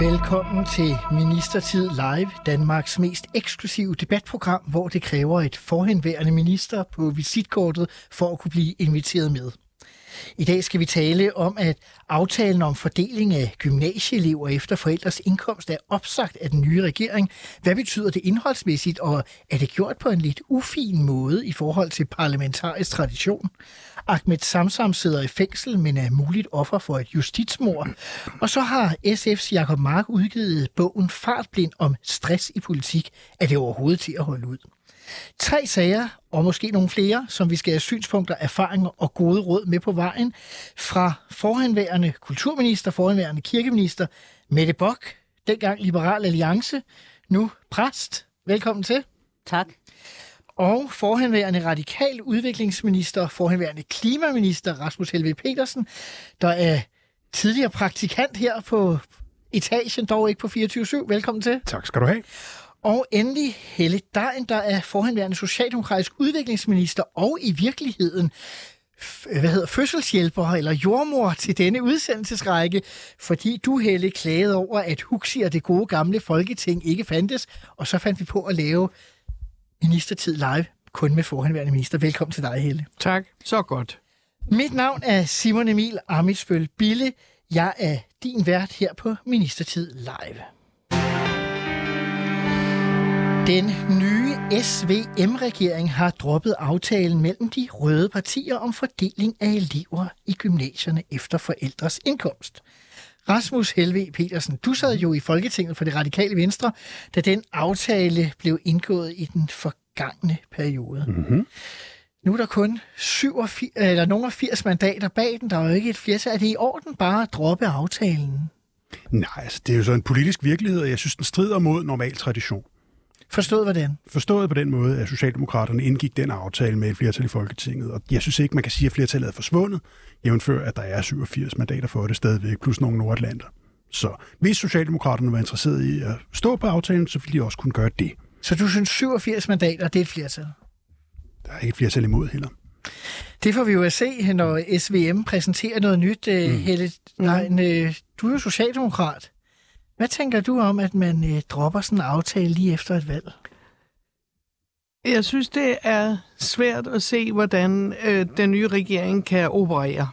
Velkommen til Ministertid Live, Danmarks mest eksklusive debatprogram, hvor det kræver et forhenværende minister på visitkortet for at kunne blive inviteret med. I dag skal vi tale om, at aftalen om fordeling af gymnasieelever efter forældres indkomst er opsagt af den nye regering. Hvad betyder det indholdsmæssigt, og er det gjort på en lidt ufin måde i forhold til parlamentarisk tradition? Ahmed Samsam sidder i fængsel, men er muligt offer for et justitsmord. Og så har SF's Jakob Mark udgivet bogen Fartblind om stress i politik. Er det overhovedet til at holde ud? Tre sager, og måske nogle flere, som vi skal have synspunkter, erfaringer og gode råd med på vejen fra forhenværende kulturminister, forhenværende kirkeminister Mette Bock, dengang Liberal Alliance, nu præst. Velkommen til. Tak. Og forhenværende radikal udviklingsminister, forhenværende klimaminister Rasmus Helve Petersen, der er tidligere praktikant her på etagen, dog ikke på 24-7. Velkommen til. Tak skal du have. Og endelig Helle Dejen, der er forhenværende socialdemokratisk udviklingsminister og i virkeligheden hvad hedder, fødselshjælper eller jordmor til denne udsendelsesrække, fordi du, Helle, klagede over, at Huxi og det gode gamle folketing ikke fandtes, og så fandt vi på at lave Ministertid live, kun med forhenværende minister. Velkommen til dig, Helle. Tak. Så godt. Mit navn er Simon Emil Amitsbøl Bille. Jeg er din vært her på Ministertid Live. Den nye SVM-regering har droppet aftalen mellem de røde partier om fordeling af elever i gymnasierne efter forældres indkomst. Rasmus Helve Petersen, du sad jo i Folketinget for det radikale venstre, da den aftale blev indgået i den forgangne periode. Mm-hmm. Nu er der kun 87, eller nogle 80 mandater bag den. Der er jo ikke et flertal. Er det i orden bare at droppe aftalen? Nej, altså, det er jo så en politisk virkelighed, og jeg synes, den strider mod normal tradition. Forstået hvordan? Forstået på den måde, at Socialdemokraterne indgik den aftale med et flertal i Folketinget. Og jeg synes ikke, man kan sige, at flertallet er forsvundet, jævnfør at der er 87 mandater for det stadigvæk, plus nogle nordatlanter. Så hvis Socialdemokraterne var interesseret i at stå på aftalen, så ville de også kunne gøre det. Så du synes 87 mandater, det er et flertal? Der er ikke et flertal imod heller. Det får vi jo at se, når SVM præsenterer noget nyt. Mm. Helle, nej, du er jo socialdemokrat. Hvad tænker du om, at man øh, dropper sådan en aftale lige efter et valg? Jeg synes, det er svært at se, hvordan øh, den nye regering kan operere.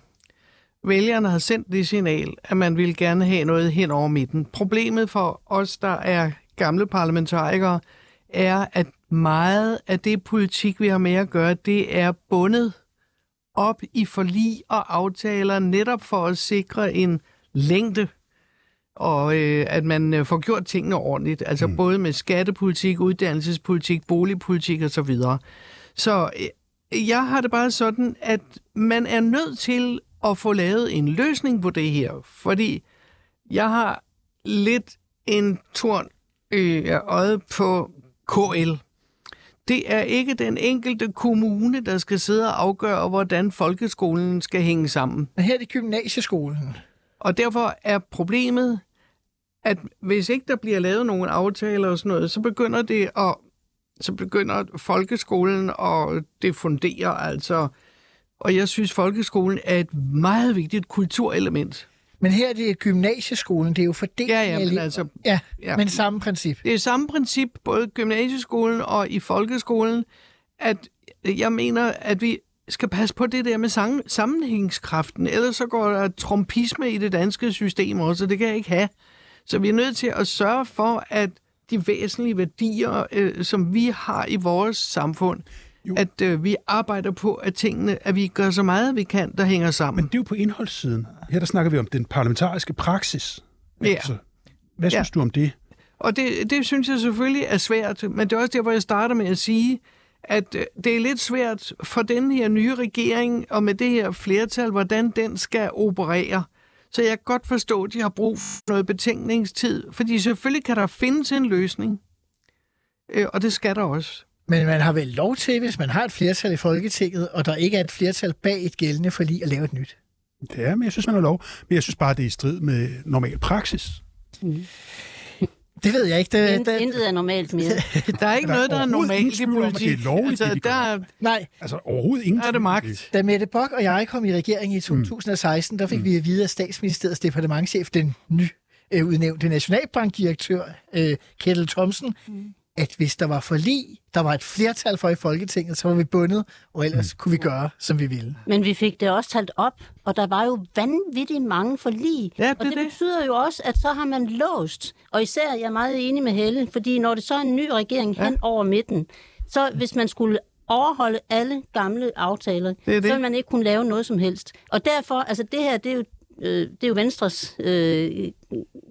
Vælgerne har sendt det signal, at man vil gerne have noget hen over midten. Problemet for os, der er gamle parlamentarikere, er, at meget af det politik, vi har med at gøre, det er bundet op i forlig og aftaler netop for at sikre en længde og øh, at man øh, får gjort tingene ordentligt, altså mm. både med skattepolitik, uddannelsespolitik, boligpolitik osv. Så, videre. så øh, jeg har det bare sådan, at man er nødt til at få lavet en løsning på det her, fordi jeg har lidt en torn øh, øjet på KL. Det er ikke den enkelte kommune, der skal sidde og afgøre, hvordan folkeskolen skal hænge sammen. Men her er det gymnasieskolen. Og derfor er problemet, at hvis ikke der bliver lavet nogen aftaler og sådan noget, så begynder det at så begynder folkeskolen at defundere, altså. Og jeg synes, folkeskolen er et meget vigtigt kulturelement. Men her er det gymnasieskolen, det er jo fordelt. Ja, ja, men altså... Ja, ja, men samme princip. Det er samme princip, både gymnasieskolen og i folkeskolen, at jeg mener, at vi skal passe på det der med sammenhængskraften, ellers så går der trompisme i det danske system også, det kan jeg ikke have. Så vi er nødt til at sørge for, at de væsentlige værdier, øh, som vi har i vores samfund, jo. at øh, vi arbejder på, at tingene, at vi gør så meget, vi kan, der hænger sammen. Men det er jo på indholdssiden. Her der snakker vi om den parlamentariske praksis. Ja. Altså, hvad synes ja. du om det? Og det, det synes jeg selvfølgelig er svært, men det er også der, hvor jeg starter med at sige, at øh, det er lidt svært for den her nye regering, og med det her flertal, hvordan den skal operere. Så jeg kan godt forstå, at de har brug for noget betænkningstid, fordi selvfølgelig kan der findes en løsning. Øh, og det skal der også. Men man har vel lov til, hvis man har et flertal i Folketinget, og der ikke er et flertal bag et gældende forlig, at lave et nyt. Det er, men jeg synes, man har lov. Men jeg synes bare, det er i strid med normal praksis. Det ved jeg ikke. Det, Intet, det, intet er normalt mere. Der er ikke Der er noget, der er normalt i at det er politik. lovligt, det, altså, de der, er- nej, Altså overhovedet ingen der er det magt. da Mette Bock og jeg kom i regering i 2016, der fik vi at vide af statsministeriets departementchef, den ny øh, udnævnte nationalbankdirektør, øh, Kettle Thomsen, at hvis der var forlig, der var et flertal for i Folketinget, så var vi bundet, og ellers kunne vi gøre, som vi ville. Men vi fik det også talt op, og der var jo vanvittigt mange forlig. Ja, det og det, det. betyder jo også, at så har man låst. Og især, jeg er meget enig med Helle, fordi når det så er en ny regering hen over midten, så hvis man skulle overholde alle gamle aftaler, Det det. så vil man ikke kunne lave noget som helst. Og derfor, altså det her, det er jo, øh, det er jo Venstres øh,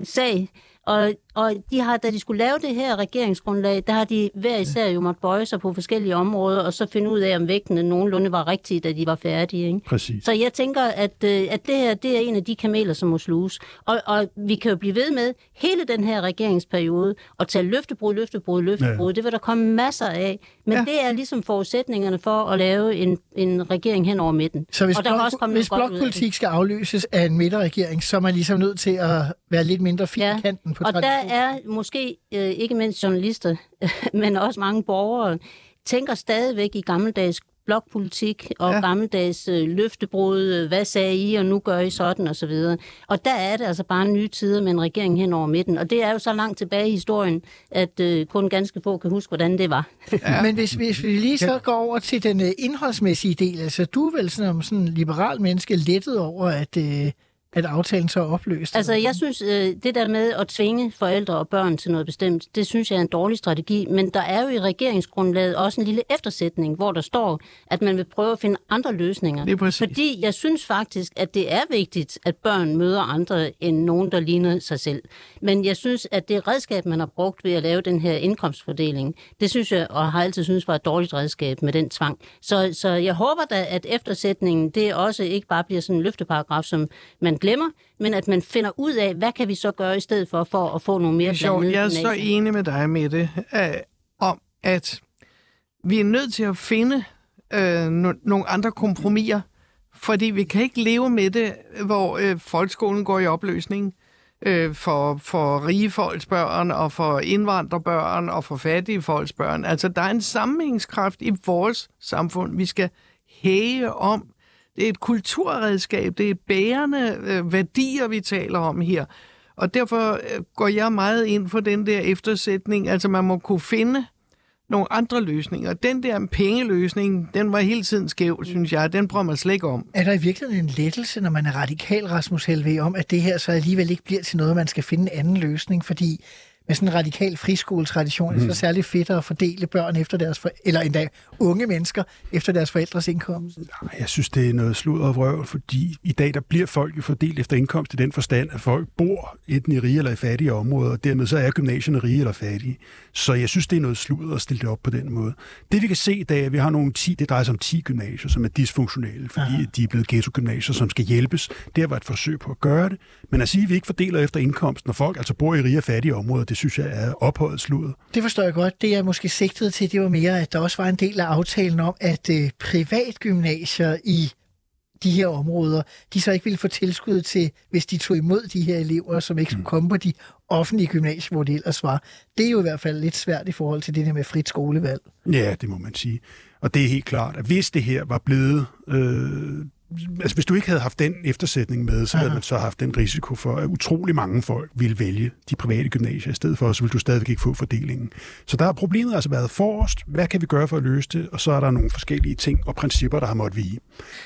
sag, og, og de har, da de skulle lave det her regeringsgrundlag, der har de hver især jo måtte bøje sig på forskellige områder, og så finde ud af, om vægtene nogenlunde var rigtige, da de var færdige. Ikke? Præcis. Så jeg tænker, at, øh, at det her det er en af de kameler, som må sluges. Og, og vi kan jo blive ved med hele den her regeringsperiode og tage løftebrud, løftebrud, løftebrud. Ja. Det vil der komme masser af. Men Ja. det er ligesom forudsætningerne for at lave en, en regering hen over midten. Så hvis, og der blok, også komme hvis blokpolitik skal afløses af en midterregering, så er man ligesom nødt til at være lidt mindre fin Ja, på Og der. Er måske øh, ikke mindst journalister, men også mange borgere, tænker stadigvæk i gammeldags blokpolitik og Ja. gammeldags øh, løftebrud, øh, hvad sagde I, og nu gør I sådan, og så videre. Og der er det altså bare nye tider med en regering hen over midten. Og det er jo så langt tilbage i historien, at øh, kun ganske få kan huske, hvordan det var. Ja. Men hvis, hvis vi lige så går over til den uh, indholdsmæssige del, altså du er vel sådan, om sådan en liberal menneske lettet over, at, uh, at aftalen så er opløst? Altså, jeg synes, øh, det der med at tvinge forældre og børn til noget bestemt, det synes jeg er en dårlig strategi. Men der er jo i regeringsgrundlaget også en lille eftersætning, hvor der står, at man vil prøve at finde andre løsninger. Det er præcis. Fordi jeg synes faktisk, at det er vigtigt, at børn møder andre end nogen, der ligner sig selv. Men jeg synes, at det redskab, man har brugt ved at lave den her indkomstfordeling, det synes jeg, og har altid synes var et dårligt redskab med den tvang. Så, så jeg håber da, at eftersætningen, det også ikke bare bliver sådan en løfteparagraf, som man glemmer, men at man finder ud af, hvad kan vi så gøre i stedet for, for at få nogle mere er blandede Jeg er så enig med dig, Mette, øh, om, at vi er nødt til at finde øh, no- nogle andre kompromiser, fordi vi kan ikke leve med det, hvor øh, folkeskolen går i opløsning øh, for, for rige folks børn, og for indvandrerbørn, og for fattige folks børn. Altså, der er en sammenhængskraft i vores samfund, vi skal hæge om. Det er et kulturredskab, det er bærende øh, værdier, vi taler om her. Og derfor øh, går jeg meget ind for den der eftersætning. Altså, man må kunne finde nogle andre løsninger. Den der pengeløsning, den var hele tiden skæv, synes jeg. Den prøver man slet ikke om. Er der i virkeligheden en lettelse, når man er radikal, Rasmus Helve, om, at det her så alligevel ikke bliver til noget, man skal finde en anden løsning? Fordi med sådan en radikal friskoletradition, mm. er det så særligt fedt at fordele børn efter deres, for, eller endda unge mennesker efter deres forældres indkomst. Nej, Jeg synes, det er noget sludder og vrøvl, fordi i dag der bliver folk jo fordelt efter indkomst i den forstand, at folk bor enten i rige eller i fattige områder, og dermed så er gymnasierne rige eller fattige. Så jeg synes, det er noget sludder at stille det op på den måde. Det vi kan se i dag, er, at vi har nogle 10, det drejer sig om 10 gymnasier, som er dysfunktionelle, fordi Aha. de er blevet ghetto-gymnasier, som skal hjælpes. Det var et forsøg på at gøre det. Men at sige, at vi ikke fordeler efter indkomst, når folk altså bor i rige og fattige områder, det synes jeg er ophøjet sludder. Det forstår jeg godt. Det jeg måske sigtede til, det var mere, at der også var en del af aftalen om, at øh, privatgymnasier i de her områder, de så ikke ville få tilskud til, hvis de tog imod de her elever, som ikke skulle komme på de offentlige gymnasier, hvor det ellers var. Det er jo i hvert fald lidt svært i forhold til det der med frit skolevalg. Ja, det må man sige. Og det er helt klart, at hvis det her var blevet... Øh, altså hvis du ikke havde haft den eftersætning med, så havde Aha. man så haft den risiko for, at utrolig mange folk ville vælge de private gymnasier i stedet for, og så ville du stadigvæk ikke få fordelingen. Så der har problemet altså været forrest. Hvad kan vi gøre for at løse det? Og så er der nogle forskellige ting og principper, der har måttet vige.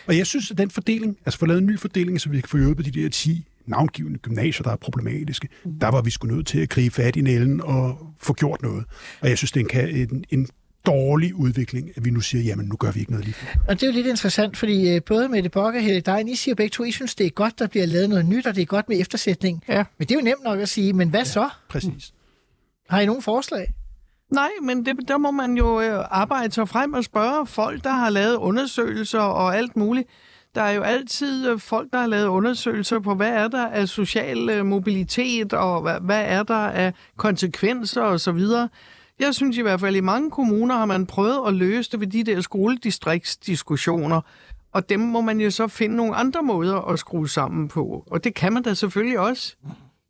Og jeg synes, at den fordeling, altså få lavet en ny fordeling, så vi kan få hjulpet de der 10 navngivende gymnasier, der er problematiske, der var vi sgu nødt til at gribe fat i nælen og få gjort noget. Og jeg synes, det er en, en, en dårlig udvikling, at vi nu siger, jamen nu gør vi ikke noget lige. Og det er jo lidt interessant, fordi øh, både Mette Bock og Helle Dein, I siger begge to, I synes, det er godt, der bliver lavet noget nyt, og det er godt med eftersætning. Ja. Men det er jo nemt nok at sige, men hvad ja. så? Præcis. Har I nogen forslag? Nej, men det, der må man jo øh, arbejde sig frem og spørge folk, der har lavet undersøgelser og alt muligt. Der er jo altid øh, folk, der har lavet undersøgelser på, hvad er der af social mobilitet, og hvad, hvad er der af konsekvenser osv. Jeg synes i hvert fald, at i mange kommuner har man prøvet at løse det ved de der skoledistriktsdiskussioner, og dem må man jo så finde nogle andre måder at skrue sammen på. Og det kan man da selvfølgelig også.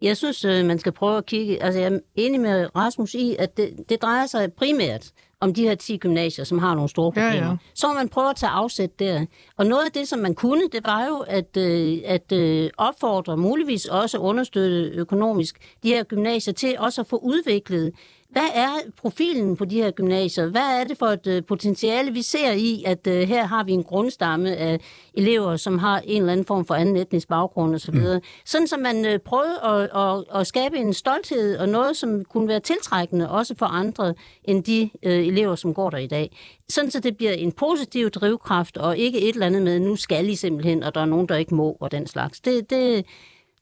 Jeg synes, øh, man skal prøve at kigge... Altså, jeg er enig med Rasmus i, at det, det drejer sig primært om de her 10 gymnasier, som har nogle store Ja, problemer. ja. Så må man prøve at tage afsæt der. Og noget af det, som man kunne, det var jo at, øh, at øh, opfordre, muligvis også understøtte økonomisk, de her gymnasier til også at få udviklet hvad er profilen på de her gymnasier? Hvad er det for et øh, potentiale, vi ser i, at øh, her har vi en grundstamme af elever, som har en eller anden form for anden etnisk baggrund osv.? Mm. Sådan, så man øh, prøvede at, at, at skabe en stolthed og noget, som kunne være tiltrækkende også for andre end de øh, elever, som går der i dag. Sådan, så det bliver en positiv drivkraft, og ikke et eller andet med, nu skal I simpelthen, og der er nogen, der ikke må, og den slags. Det, det,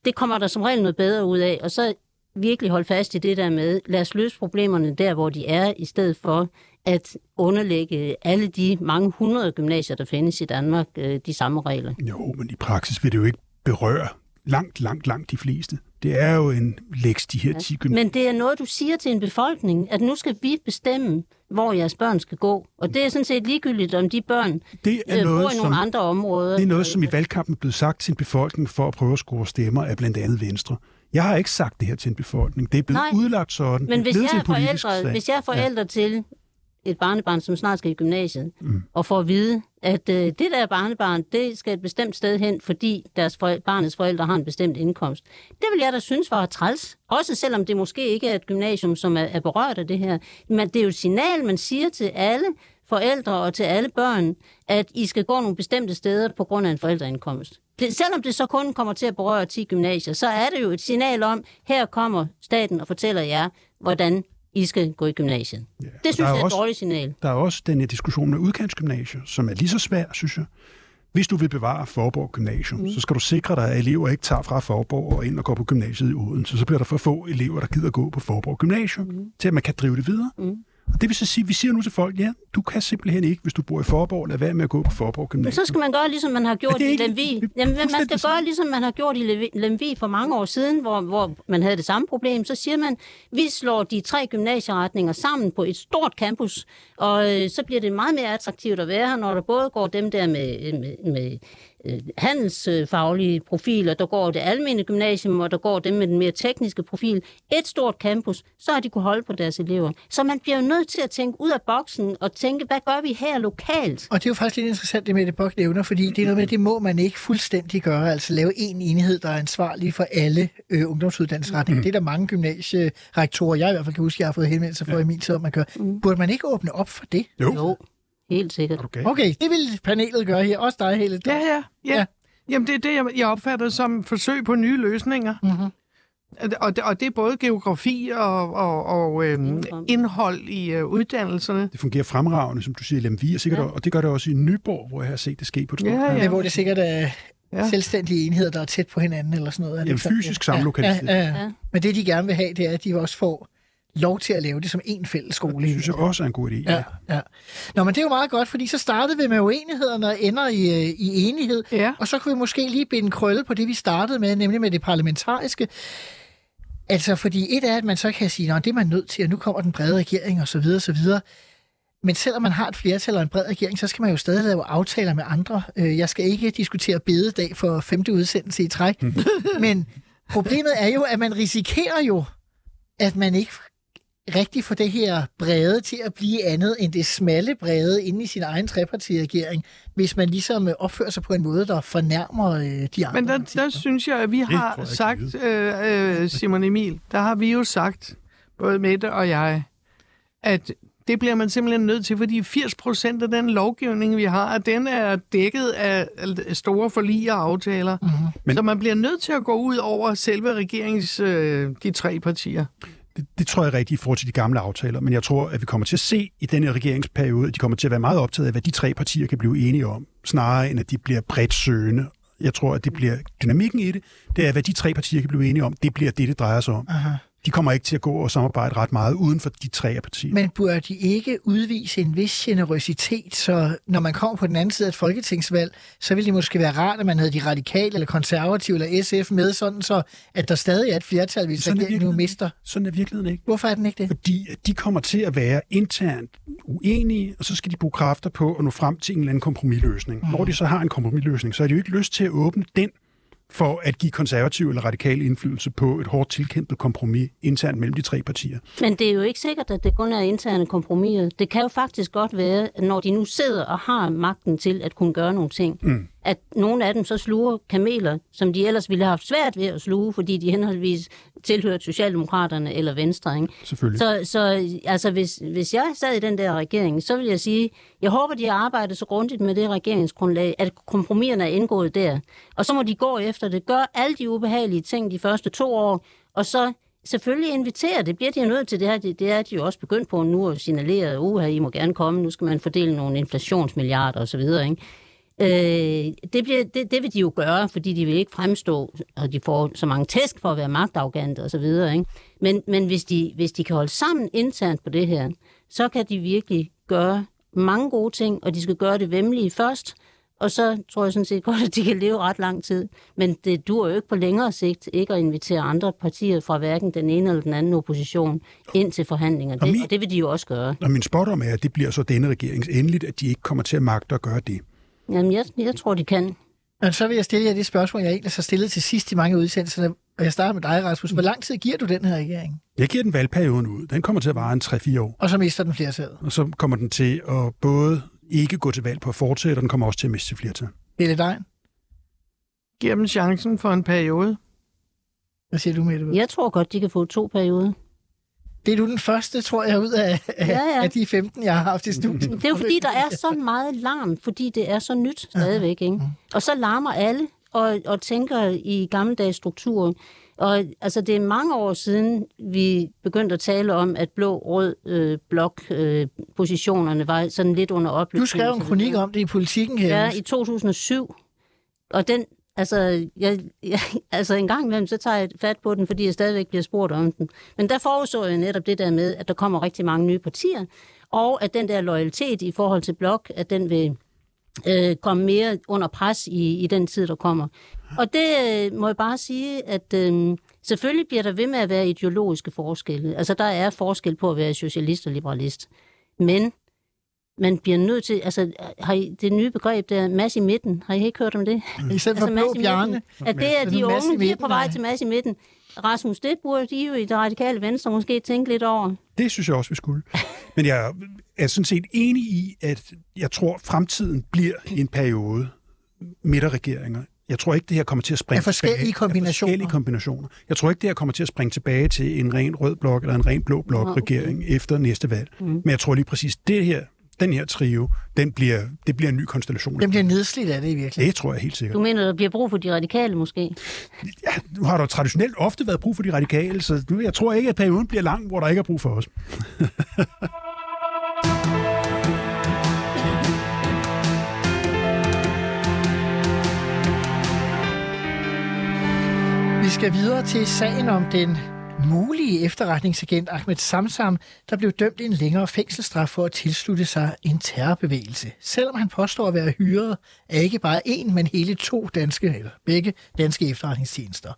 det kommer der som regel noget bedre ud af, og så virkelig holde fast i det der med, lad os løse problemerne der, hvor de er, i stedet for at underlægge alle de mange hundrede gymnasier, der findes i Danmark, øh, de samme regler. Jo, men i praksis vil det jo ikke berøre langt, langt, langt de fleste. Det er jo en læks, de her 10 gymnasier. Men det er noget, du siger til en befolkning, at nu skal vi bestemme, hvor jeres børn skal gå. Og det er sådan set ligegyldigt, om de børn Det er øh, bor noget, i som, nogle andre områder. det er noget, som i valgkampen blevet sagt til en befolkning for at prøve at score stemmer af blandt andet Venstre. Jeg har ikke sagt det her til en befolkning. Det er blevet Nej. udlagt sådan. Men hvis jeg, er forældre, sag. hvis jeg er forældre ja. til et barnebarn, som snart skal i gymnasiet, mm. og får at vide, at øh, det der barnebarn, det skal et bestemt sted hen, fordi deres forældre, barnets forældre har en bestemt indkomst. Det vil jeg da synes var træls. Også selvom det måske ikke er et gymnasium, som er, er berørt af det her. Men det er jo et signal, man siger til alle forældre og til alle børn, at I skal gå nogle bestemte steder på grund af en forældreindkomst. Det, selvom det så kun kommer til at berøre 10 gymnasier, så er det jo et signal om, her kommer staten og fortæller jer, hvordan I skal gå i gymnasiet. Ja, det synes der er jeg er et også- dårligt signal. Der er også den her diskussion med udkantsgymnasier, som er lige så svær, synes jeg. Hvis du vil bevare Forborg Gymnasium, mm. så skal du sikre dig, at elever ikke tager fra Forborg og ind og går på gymnasiet i Odense. Så bliver der for få elever, der gider gå på Forborg Gymnasium, mm. til at man kan drive det videre. Mm. Og det vil så sige, at vi siger nu til folk, ja, du kan simpelthen ikke, hvis du bor i Forborg, lade være med at gå på Forborg Men Gymnasium. så skal man gøre, ligesom man har gjort i ikke- det er Jamen, man skal gøre, ligesom man har gjort i Lemvig for mange år siden, hvor, hvor man havde det samme problem. Så siger man, vi slår de tre gymnasieretninger sammen på et stort campus, og øh, så bliver det meget mere attraktivt at være her, når der både går dem der med, med, med handelsfaglige profiler, der går det almene gymnasium, og der går dem med den mere tekniske profil. Et stort campus, så har de kunne holde på deres elever. Så man bliver jo nødt til at tænke ud af boksen og tænke, hvad gør vi her lokalt? Og det er jo faktisk lidt interessant, det med det Bok nævner, fordi det er noget med, det må man ikke fuldstændig gøre, altså lave en enhed, der er ansvarlig for alle øh, ungdomsuddannelsesretninger. Mm. Det er der mange gymnasierektorer, jeg i hvert fald kan huske, jeg har fået henvendelse for ja. i min tid, om man gør. Mm. Burde man ikke åbne op for det? Jo, Jo, helt sikkert. okay. Okay, det vil panelet gøre her. Også dig, Helle. Ja, ja, ja. Ja. ja. Jamen, det er det, jeg, jeg opfatter som forsøg på nye løsninger. Mhm. Og, det, og det er både geografi og, og, og øhm, Indhold. i øh, uddannelserne. Det fungerer fremragende, som du siger, i Lemvig, og, sikkert, ja. og det gør det også i Nyborg, hvor jeg har set det ske på et Ja, ja. Men hvor det sikkert er Ja. ja. selvstændige enheder, der er tæt på hinanden eller sådan noget. Jamen, fysisk samlokaliseret. Ja, ja, ja. Ja. Men det, de gerne vil have, det er, at de også får lov til at lave det som en fælles skole. Det synes jeg også er en god idé. Ja, ja. Nå, men det er jo meget godt, fordi så startede vi med uenighederne og ender i, øh, i enighed. Ja. Og så kunne vi måske lige binde krølle på det, vi startede med, nemlig med det parlamentariske. Altså, fordi et er, at man så kan sige, at det er man nødt til, og nu kommer den brede regering, og så videre, og så videre. Men selvom man har et flertal og en bred regering, så skal man jo stadig lave aftaler med andre. Øh, Jeg skal ikke diskutere bededag for femte udsendelse i træk. Men problemet er jo, at man risikerer jo, at man ikke rigtig får det her brede til at blive andet end det smalle brede inde i sin egen trepartiregering, hvis man ligesom øh, opfører sig på en måde, der fornærmer øh, de andre. Men der, der synes jeg, at vi har jeg sagt, øh, øh, Simon Emil, der har vi jo sagt, både Mette og jeg, at det bliver man simpelthen nødt til, fordi 80 procent af den lovgivning, vi har, den er dækket af store forlig og aftaler. Mhm. Mm-hmm. Men- Så man bliver nødt til at gå ud over selve regeringens, øh, de tre partier. Det, det tror jeg er rigtigt i forhold til de gamle aftaler, men jeg tror, at vi kommer til at se i denne regeringsperiode, at de kommer til at være meget optaget af, hvad de tre partier kan blive enige om, snarere end at de bliver bredt søgende. Jeg tror, at det bliver dynamikken i det, det er, hvad de tre partier kan blive enige om, det bliver det, det drejer sig om. Aha de kommer ikke til at gå og samarbejde ret meget uden for de tre partier. Men burde de ikke udvise en vis generøsitet, så når man kommer på den anden side af et folketingsvalg, så ville det måske være rart, at man havde de radikale, eller konservative, eller SF med, sådan så at der stadig er et flertal, hvis Sådan er regeringen nu mister. Sådan er virkeligheden ikke. Hvorfor er den ikke det? Fordi de kommer til at være internt uenige, og så skal de bruge kræfter på at nå frem til en eller anden kompromisløsning. Mm. Når de så har en kompromisløsning, så har de jo ikke lyst til at åbne den for at give konservativ eller radikal indflydelse på et hårdt tilkæmpet kompromis internt mellem de tre partier. Men det er jo ikke sikkert, at det kun er interne kompromiser. Det kan jo faktisk godt være, at når de nu sidder og har magten til at kunne gøre nogle ting, mm. At nogle af dem så sluger kameler, som de ellers ville have haft svært ved at sluge, fordi de henholdsvis tilhørte Socialdemokraterne eller Venstre. Ikke? Selvfølgelig. Så, så altså, hvis, hvis jeg sad i den der regering, så vil jeg sige, jeg håber, de har arbejdet så grundigt med det regeringsgrundlag, at kompromiserne er indgået der. Og så må de gå efter det, gøre alle de ubehagelige ting de første to år, og så selvfølgelig invitere, det bliver de nødt til, det, her, det, det er de jo også begyndt på nu at signalere, uha, I må gerne komme, nu skal man fordele nogle inflationsmilliarder osv., ikke? Øh, det, bliver, det, det vil de jo gøre, fordi de vil ikke fremstå, og de får så mange tæsk for at være magtafgante og så videre. Ikke? Men, men hvis, de, hvis de kan holde sammen internt på det her, så kan de virkelig gøre mange gode ting, og de skal gøre det vemmelige først, og så tror jeg sådan set godt, at de kan leve ret lang tid. Men det dur jo ikke på længere sigt ikke at invitere andre partier fra hverken den ene eller den anden opposition ind til forhandlinger. Det, min- og det vil de jo også gøre. Og min spådom er, at det bliver så denne regerings endeligt, at de ikke kommer til at magte at gøre det. Jamen, jeg, jeg tror, de kan. Men så vil jeg stille jer det spørgsmål, jeg egentlig har stillet til sidst i mange udsendelser, og jeg starter med dig, Rasmus. Hvor lang tid giver du den her regering? Jeg giver den valgperioden ud. Den kommer til at vare en 3-4 år. Og så mister den flertallet. Og så kommer den til at både ikke gå til valg på at fortsætte, og den kommer også til at miste flertal. Helle Dein, Giver dem chancen for en periode. hvad siger du med det? Jeg tror godt, de kan få to perioder. Det er du den første, tror jeg, ud af, Ja, ja. af de 15, jeg har haft i studiet. Det er jo fordi, der er så meget larm, fordi det er så nyt stadigvæk. Ikke? Og så larmer alle og, og tænker i gammeldags strukturer. Og altså, det er mange år siden, vi begyndte at tale om, at blå-rød øh, øh, var sådan lidt under opløsning. Du skrev en kronik om det i politikken her. Ja, i 2007. Og den, altså, jeg, jeg, altså en gang imellem, så tager jeg fat på den, fordi jeg stadigvæk bliver spurgt om den. Men der forudså jeg netop det der med, at der kommer rigtig mange nye partier, og at den der loyalitet i forhold til blok, at den vil øh, komme mere under pres i, i den tid, der kommer. Og det øh, må jeg bare sige, at øh, selvfølgelig bliver der ved med at være ideologiske forskelle. Altså, der er forskel på at være socialist og liberalist. Men man bliver nødt til, altså, har I det nye begreb der, masse i midten, har I ikke hørt om det? I stedet for Altså, blå midten. At det er de unge, de er på vej til masse i midten. Rasmus, det burde de jo i det radikale venstre måske tænke lidt over. Det synes jeg også, vi skulle. Men jeg er sådan set enig i, at jeg tror, fremtiden bliver en periode midterregeringer. Jeg tror ikke, det her kommer til at springe Af forskellige tilbage. kombinationer. Af forskellige kombinationer. Jeg tror ikke, det her kommer til at springe tilbage til en ren rød blok eller en ren blå blok okay. regering efter næste valg. Mm. Men jeg tror lige præcis, det her, den her trio, den bliver, det bliver en ny konstellation. Den bliver nedslidt af det i virkeligheden. Det tror jeg helt sikkert. Du mener, der bliver brug for de radikale måske? Ja, nu har der traditionelt ofte været brug for de radikale, så nu, jeg tror ikke, at perioden bliver lang, hvor der ikke er brug for os. Vi skal videre til sagen om den mulige efterretningsagent Ahmed Samsam, der blev dømt en længere fængselsstraf for at tilslutte sig en terrorbevægelse. Selvom han påstår at være hyret af ikke bare én, men hele to danske, eller begge danske efterretningstjenester.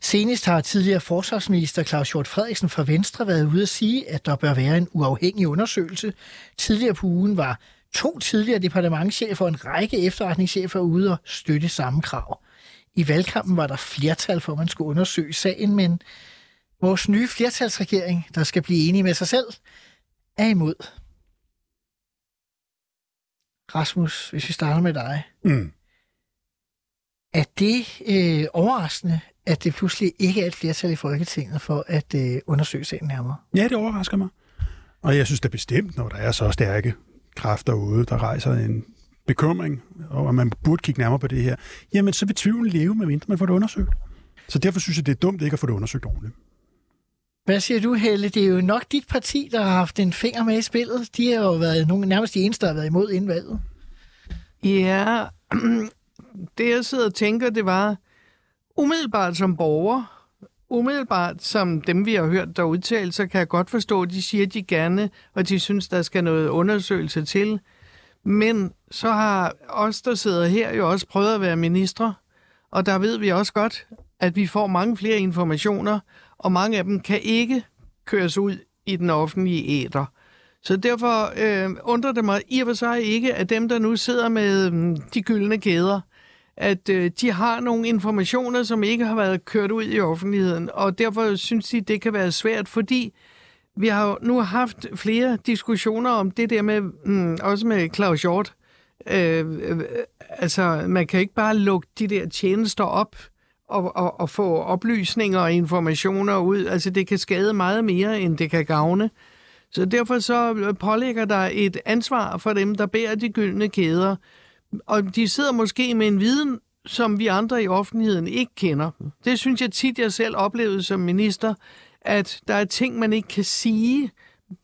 Senest har tidligere forsvarsminister Claus Hjort Frederiksen fra Venstre været ude at sige, at der bør være en uafhængig undersøgelse. Tidligere på ugen var to tidligere departementchefer og en række efterretningschefer ude og støtte samme krav. I valgkampen var der flertal for, at man skulle undersøge sagen, men vores nye flertalsregering, der skal blive enige med sig selv, er imod. Rasmus, hvis vi starter med dig. Mm. Er det øh, overraskende, at det pludselig ikke er et flertal i Folketinget for at øh, undersøge sagen nærmere? Ja, det overrasker mig. Og jeg synes det er bestemt, når der er så stærke kræfter ude, der rejser en bekymring, og at man burde kigge nærmere på det her, jamen så vil tvivlen leve, medmindre man får det undersøgt. Så derfor synes jeg, det er dumt ikke at få det undersøgt ordentligt. Hvad siger du, Helle? Det er jo nok dit parti, der har haft en finger med i spillet. De har jo været nogle, nærmest de eneste, der har været imod indvalget. Ja, det jeg sidder og tænker, det var umiddelbart som borger, umiddelbart, som dem vi har hørt der udtale, så kan jeg godt forstå, at de siger, at de gerne, og de synes, der skal noget undersøgelse til. Men så har os, der sidder her, jo også prøvet at være ministre, og der ved vi også godt, at vi får mange flere informationer, og mange af dem kan ikke køres ud i den offentlige æder. Så derfor øh, undrer det mig i og for sig ikke, at dem, der nu sidder med øh, de gyldne kæder, at øh, de har nogle informationer, som ikke har været kørt ud i offentligheden, og derfor synes de, det kan være svært, fordi vi har jo nu haft flere diskussioner om det der med, mm, også med Claus Hjort, øh, øh, altså man kan ikke bare lukke de der tjenester op, og, og, og få oplysninger og informationer ud. Altså det kan skade meget mere, end det kan gavne. Så derfor så pålægger der et ansvar for dem, der bærer de gyldne kæder. Og de sidder måske med en viden, som vi andre i offentligheden ikke kender. Det synes jeg tit, jeg selv oplevede som minister, at der er ting, man ikke kan sige,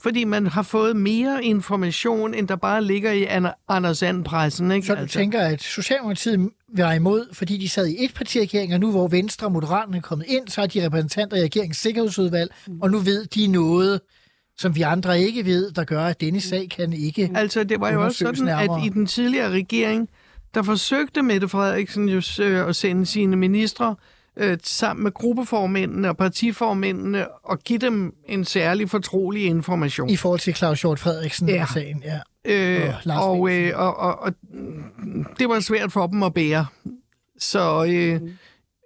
fordi man har fået mere information, end der bare ligger i Anders And-pressen. Ikke? Så du altså. tænker, at Socialdemokratiet var imod, fordi de sad i et parti og nu hvor Venstre og Moderaterne er kommet ind, så er de repræsentanter i regeringens sikkerhedsudvalg, og nu ved de noget, som vi andre ikke ved, der gør, at denne sag kan ikke Altså, det var jo også sådan, nærmere. at i den tidligere regering, der forsøgte Mette Frederiksen jo øh, at sende sine ministre øh, sammen med gruppeformændene og partiformændene og give dem en særlig fortrolig information. I forhold til Claus Hjort Frederiksen ja. sagen, ja. Øh, og, og, øh, og, og, og det var svært for dem at bære. Så øh,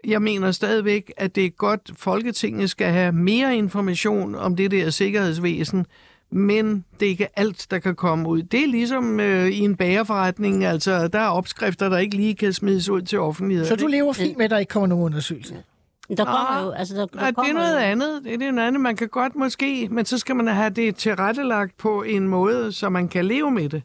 jeg mener stadigvæk, at det er godt, Folketinget skal have mere information om det der sikkerhedsvæsen, men det er ikke alt, der kan komme ud. Det er ligesom øh, i en bagerforretning, altså der er opskrifter, der ikke lige kan smides ud til offentligheden. Så du lever fint med, at der ikke kommer nogen undersøgelse? Der kommer jo, altså der, der kommer det er noget jo. andet. Det er noget andet. Man kan godt måske, men så skal man have det tilrettelagt på en måde, så man kan leve med det.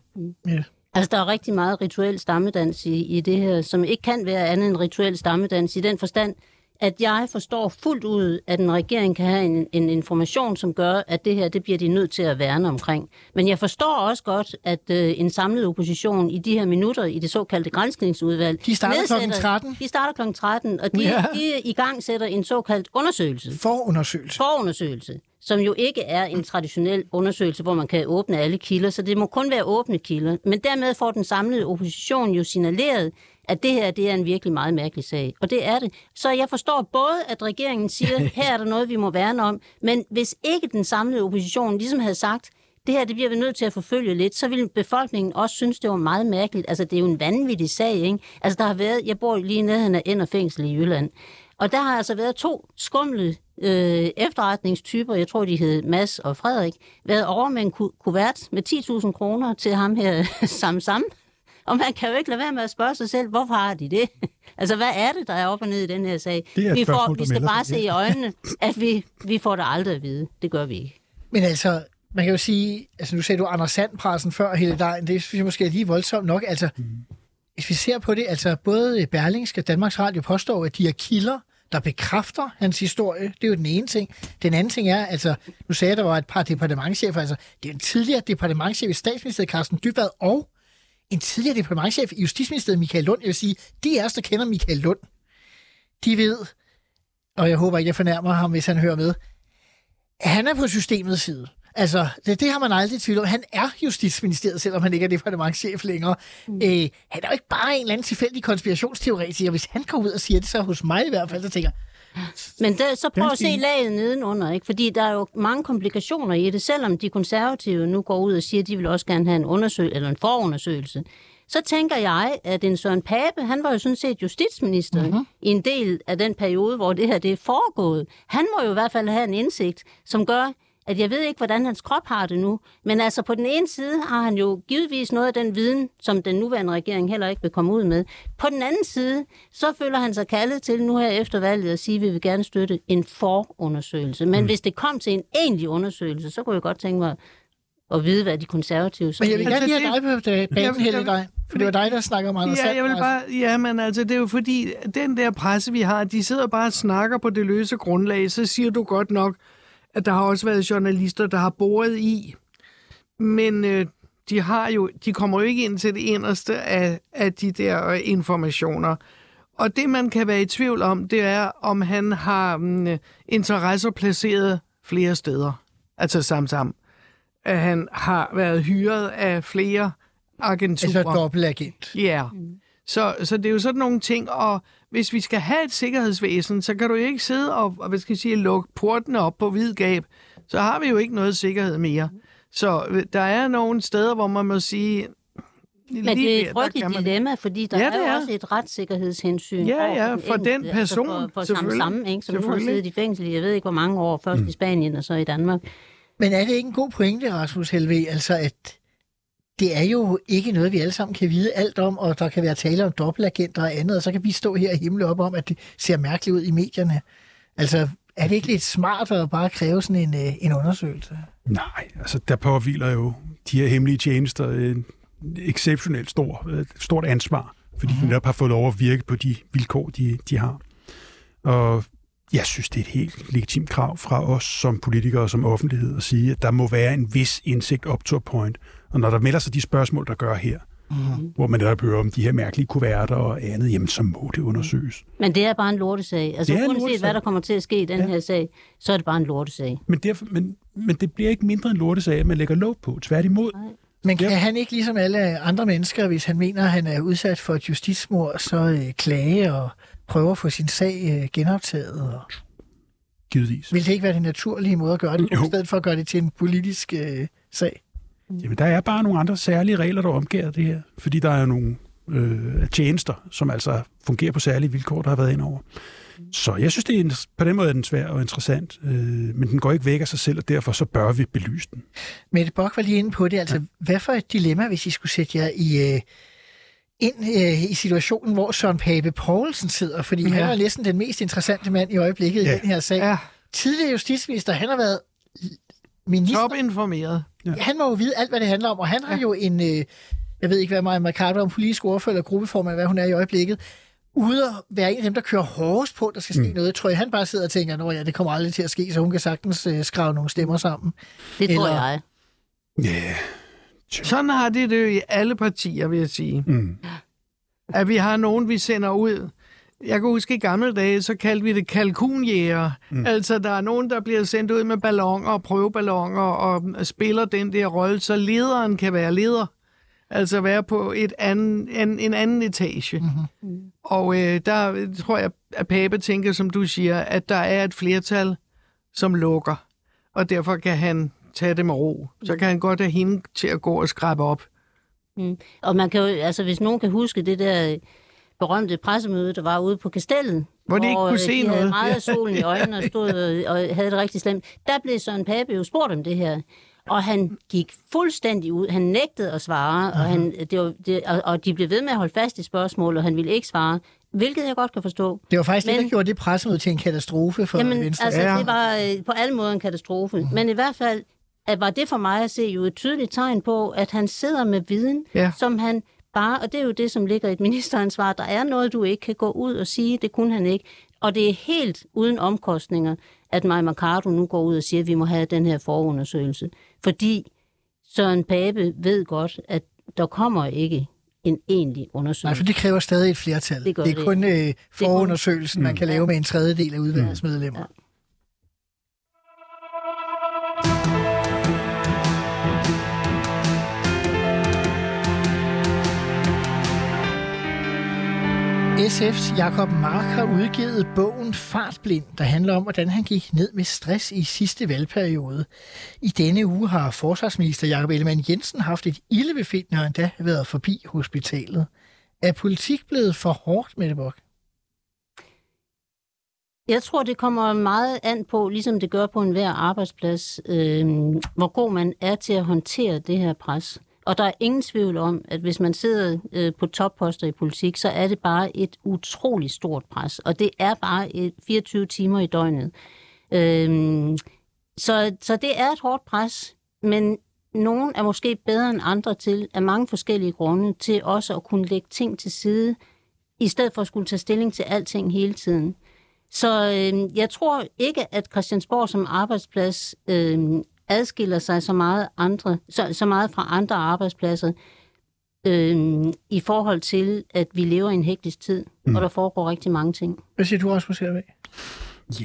Ja. Altså, der er rigtig meget rituel stammedans i, i det her, som ikke kan være andet end rituel stammedans i den forstand, at jeg forstår fuldt ud, at en regering kan have en, en information, som gør, at det her, det bliver de nødt til at værne omkring. Men jeg forstår også godt, at øh, en samlet opposition i de her minutter i det såkaldte grænskningsudvalg... De starter klokken 13. De starter kl. 13, og de, ja. de i gang sætter en såkaldt undersøgelse Forundersøgelse. forundersøgelse, som jo ikke er en traditionel undersøgelse, hvor man kan åbne alle kilder, så det må kun være åbne kilder. Men dermed får den samlede opposition jo signaleret, at det her det er en virkelig meget mærkelig sag. Og det er det. Så jeg forstår både, at regeringen siger, her er der noget, vi må værne om, men hvis ikke den samlede opposition ligesom havde sagt, det her det bliver vi nødt til at forfølge lidt, så ville befolkningen også synes, det var meget mærkeligt. Altså, det er jo en vanvittig sag, ikke? Altså, der har været, jeg bor lige nede af Ender Fængsel i Jylland, og der har altså været to skumle øh, efterretningstyper, jeg tror, de hed Mads og Frederik, været over med en ku- kuvert med 10.000 kroner til ham her Sam Sam. Og man kan jo ikke lade være med at spørge sig selv, hvorfor har de det? altså, hvad er det, der er op og ned i den her sag? Det er et vi, får, vi skal bare se i øjnene, at vi, vi får det aldrig at vide. Det gør vi ikke. Men altså, man kan jo sige, altså nu sagde du Anders Sand-pressen før hele dagen, det synes jeg måske er lige voldsomt nok. Altså, mm. hvis vi ser på det, altså både Berlingske og Danmarks Radio påstår, at de er kilder, der bekræfter hans historie. Det er jo den ene ting. Den anden ting er, altså, nu sagde jeg, at der var et par departementchefer, altså, det er en tidligere departementchef i statsministeriet, Carsten Dybvad, og en tidligere departementchef i Justitsministeriet, Michael Lund. Jeg vil sige, de af os, der kender Michael Lund, de ved, og jeg håber ikke, jeg fornærmer ham, hvis han hører med, han er på systemets side. Altså, det, det har man aldrig tvivl om. Han er Justitsministeriet, selvom han ikke er departementchef længere. Mm. Øh, han er jo ikke bare en eller anden tilfældig konspirationsteoretiker. Hvis han går ud og siger det, så hos mig i hvert fald, så tænker jeg, Men der, så prøv at se laget nedenunder, ikke? fordi der er jo mange komplikationer i det, selvom de konservative nu går ud og siger, at de vil også gerne have en undersøgelse eller en forundersøgelse. Så tænker jeg, at en Søren Pape, han var jo sådan set justitsminister mm-hmm. i en del af den periode, hvor det her det er foregået. Han må jo i hvert fald have en indsigt, som gør, at jeg ved ikke, hvordan hans krop har det nu. Men altså på den ene side har han jo givetvis noget af den viden, som den nuværende regering heller ikke vil komme ud med. På den anden side, så føler han sig kaldet til nu her efter valget at sige, at vi vil gerne støtte en forundersøgelse. Men mm. hvis det kom til en egentlig undersøgelse, så kunne jeg godt tænke mig at vide, hvad de konservative så men jeg vil mener. gerne Altså, lige have dig på banen, Helle, dig. For det var dig, der snakker om Anders Ja, jeg vil Sand-pressen. bare, ja, men altså, det er jo fordi, den der presse, vi har, de sidder bare og snakker på det løse grundlag. Så siger du godt nok, at der har også været journalister, der har boret i. Men øh, de, har jo, de kommer jo ikke ind til det inderste af, af de der øh, informationer. Og det, man kan være i tvivl om, det er, om han har um, interesser placeret flere steder. Altså sammen. At han har været hyret af flere agenturer. Altså dobbeltagent. Ja. Så, så det er jo sådan nogle ting, og hvis vi skal have et sikkerhedsvæsen, så kan du jo ikke sidde og, og hvad skal jeg sige, lukke portene op på hvid gab. Så har vi jo ikke noget sikkerhed mere. Så øh, der er nogle steder, hvor man må sige... Men det er et frygteligt man- dilemma, fordi der Ja, er er. også et retssikkerhedshensyn. Ja, ja, for den enkelte, person, Altså for, for samme selvfølgelig. sammen, ikke? som nu har siddet i fængsel i, jeg ved ikke hvor mange år, først i Spanien og så i Danmark. Men er det ikke en god pointe, Rasmus Helve, altså at det er jo ikke noget, vi alle sammen kan vide alt om, og der kan være tale om dobbeltagenter og andet, og så kan vi stå her og himle op om, at det ser mærkeligt ud i medierne. Altså, er det ikke lidt smart at bare kræve sådan en, øh, en undersøgelse? Nej, altså der påviler jo de her hemmelige tjenester en exceptionelt stor, øh, stort ansvar, fordi de netop har fået lov at virke på de vilkår, de, de har. Og jeg synes, det er et helt legitimt krav fra os som politikere og som offentlighed at sige, at der må være en vis indsigt up to a point. Og når der melder sig de spørgsmål, der gør her, mm. hvor man netop hører om de her mærkelige kuverter og andet, jamen så må det undersøges. Men det er bare en lortesag. Altså Det er en uanset lortesag. hvad der kommer til at ske i den Ja. her sag, så er det bare en lortesag. Men, derfor, men, men det bliver ikke mindre en lortesag, at man lægger lov på. Tværtimod. Men kan han ikke ligesom alle andre mennesker, hvis han mener, at han er udsat for et justismord, så øh, klage og prøve at få sin sag øh, genoptaget? Og... Givetvis. Vil det ikke være den naturlige måde at gøre det på, Jo. i stedet for at gøre det til en politisk øh, sag? Jamen, der er bare nogle andre særlige regler, der omgiver det her. Fordi der er nogle øh, tjenester, som altså fungerer på særlige vilkår, der har været ind over. Så jeg synes, det er en, på den måde er den svær og interessant, øh, men den går ikke væk af sig selv, og derfor så bør vi belyse den. Mette Bock var lige inde på det. Altså, ja. hvad for et dilemma, hvis I skulle sætte jer i, øh, ind øh, i situationen, hvor Søren Pape Poulsen sidder? Fordi ja. han er næsten den mest interessante mand i øjeblikket ja. I den her sag. Ja, Tidligere justitsminister, han har været minister. top informeret. Ja. Han må jo vide alt, hvad det handler om, og han har jo en, øh, jeg ved ikke, hvad Maja Mercado er, om politisk ordfører eller gruppeformand, hvad hun er i øjeblikket, ude at være en af dem, der kører hårdest på, at der skal ske mm. noget. Tror jeg, han bare sidder og tænker, at ja, det kommer aldrig til at ske, så hun kan sagtens øh, skrave nogle stemmer sammen. Det tror Eller- jeg. Ja, Sådan har det det jo i alle partier, vil jeg sige. mm. At vi har nogen, vi sender ud. Jeg kan huske i gamle dage, så kaldte vi det kalkunjæger. Mm. Altså, der er nogen, der bliver sendt ud med ballonger og prøveballonger og spiller den der rolle, så lederen kan være leder. Altså være på et anden, en, en anden etage. Mm-hmm. Og øh, der tror jeg, at Pape tænker, som du siger, at der er et flertal, som lukker. Og derfor kan han tage det med ro. Så kan han godt have hende til at gå og skrabe op. Og man kan jo, altså hvis nogen kan huske det der berømte pressemøde, der var ude på Kastellet, Hvor de ikke kunne øh, se de havde noget. meget af solen i øjnene og stod og, og havde det rigtig slemt. Der blev Søren Pape jo spurgt om det her, og han gik fuldstændig ud. Han nægtede at svare, og, han, det var, det, og, og de blev ved med at holde fast i spørgsmålet, og han ville ikke svare, hvilket jeg godt kan forstå. Det var faktisk Men... det, der gjorde det pressemøde til en katastrofe for Jamen, Venstre. altså, det var øh, på alle måder en katastrofe. Mm-hmm. Men i hvert fald at var det for mig at se jo et tydeligt tegn på, at han sidder med viden, Ja. som han bare, og det er jo det, som ligger i et ministeransvar, der er noget, du ikke kan gå ud og sige, det kunne han ikke. Og det er helt uden omkostninger, at Maja Mercado nu går ud og siger, at vi må have den her forundersøgelse. Fordi Søren Pape ved godt, at der kommer ikke en egentlig undersøgelse. Nej, for det kræver stadig et flertal. Det det er det. kun øh, forundersøgelsen, man kan lave med en tredjedel af udvalgets medlemmer. Ja. SF's Jakob Mark har udgivet bogen Fartblind, der handler om, hvordan han gik ned med stress i sidste valgperiode. I denne uge har forsvarsminister Jakob Ellemann Jensen haft et ildebefindende og endda været forbi hospitalet. Er politik blevet for hårdt, Mette Bock? Jeg tror, det kommer meget an på, ligesom det gør på enhver arbejdsplads, øh, hvor god man er til at håndtere det her pres. Og der er ingen tvivl om, at hvis man sidder øh, på topposter i politik, så er det bare et utroligt stort pres. Og det er bare øh, et 24 timer i døgnet. Øhm, så, så det er et hårdt pres, men nogen er måske bedre end andre til, af mange forskellige grunde, til også at kunne lægge ting til side, i stedet for at skulle tage stilling til alting hele tiden. Så øh, jeg tror ikke, at Christiansborg som arbejdsplads øh, adskiller sig så meget, andre, så, så meget fra andre arbejdspladser. øh, i forhold til, at vi lever i en hektisk tid, mm. og der foregår rigtig mange ting. Hvad siger du også på Selvig?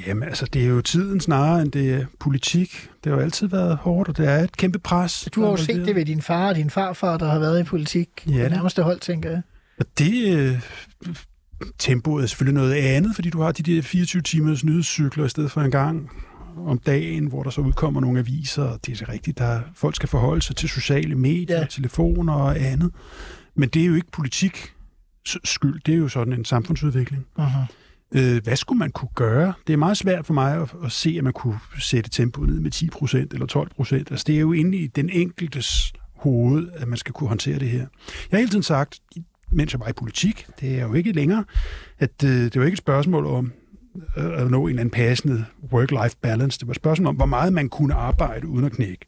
Jamen, altså, det er jo tiden snarere, end det er politik. Det har jo altid været hårdt, og det er et kæmpe pres. Du har jo set det ved din far og din farfar, der har været i politik. Ja. Det nærmeste hold, tænker jeg. Og det øh, tempoet er selvfølgelig noget andet, fordi du har de der 24 timers nyhedscykler i stedet for en gang om dagen, hvor der så udkommer nogle aviser, og det er rigtigt, der folk skal forholde sig til sociale medier, Ja. telefoner og andet. Men det er jo ikke politik skyld, det er jo sådan en samfundsudvikling. Uh-huh. Øh, hvad skulle man kunne gøre? Det er meget svært for mig at, at se, at man kunne sætte tempoet ned med 10 procent eller 12 procent. Altså, det er jo inde i den enkeltes hoved, at man skal kunne håndtere det her. Jeg har hele tiden sagt, mens jeg var i politik, det er jo ikke længere, at øh, det var ikke et spørgsmål om at nå en eller anden passende work-life balance. Det var et spørgsmål om, hvor meget man kunne arbejde uden at knække.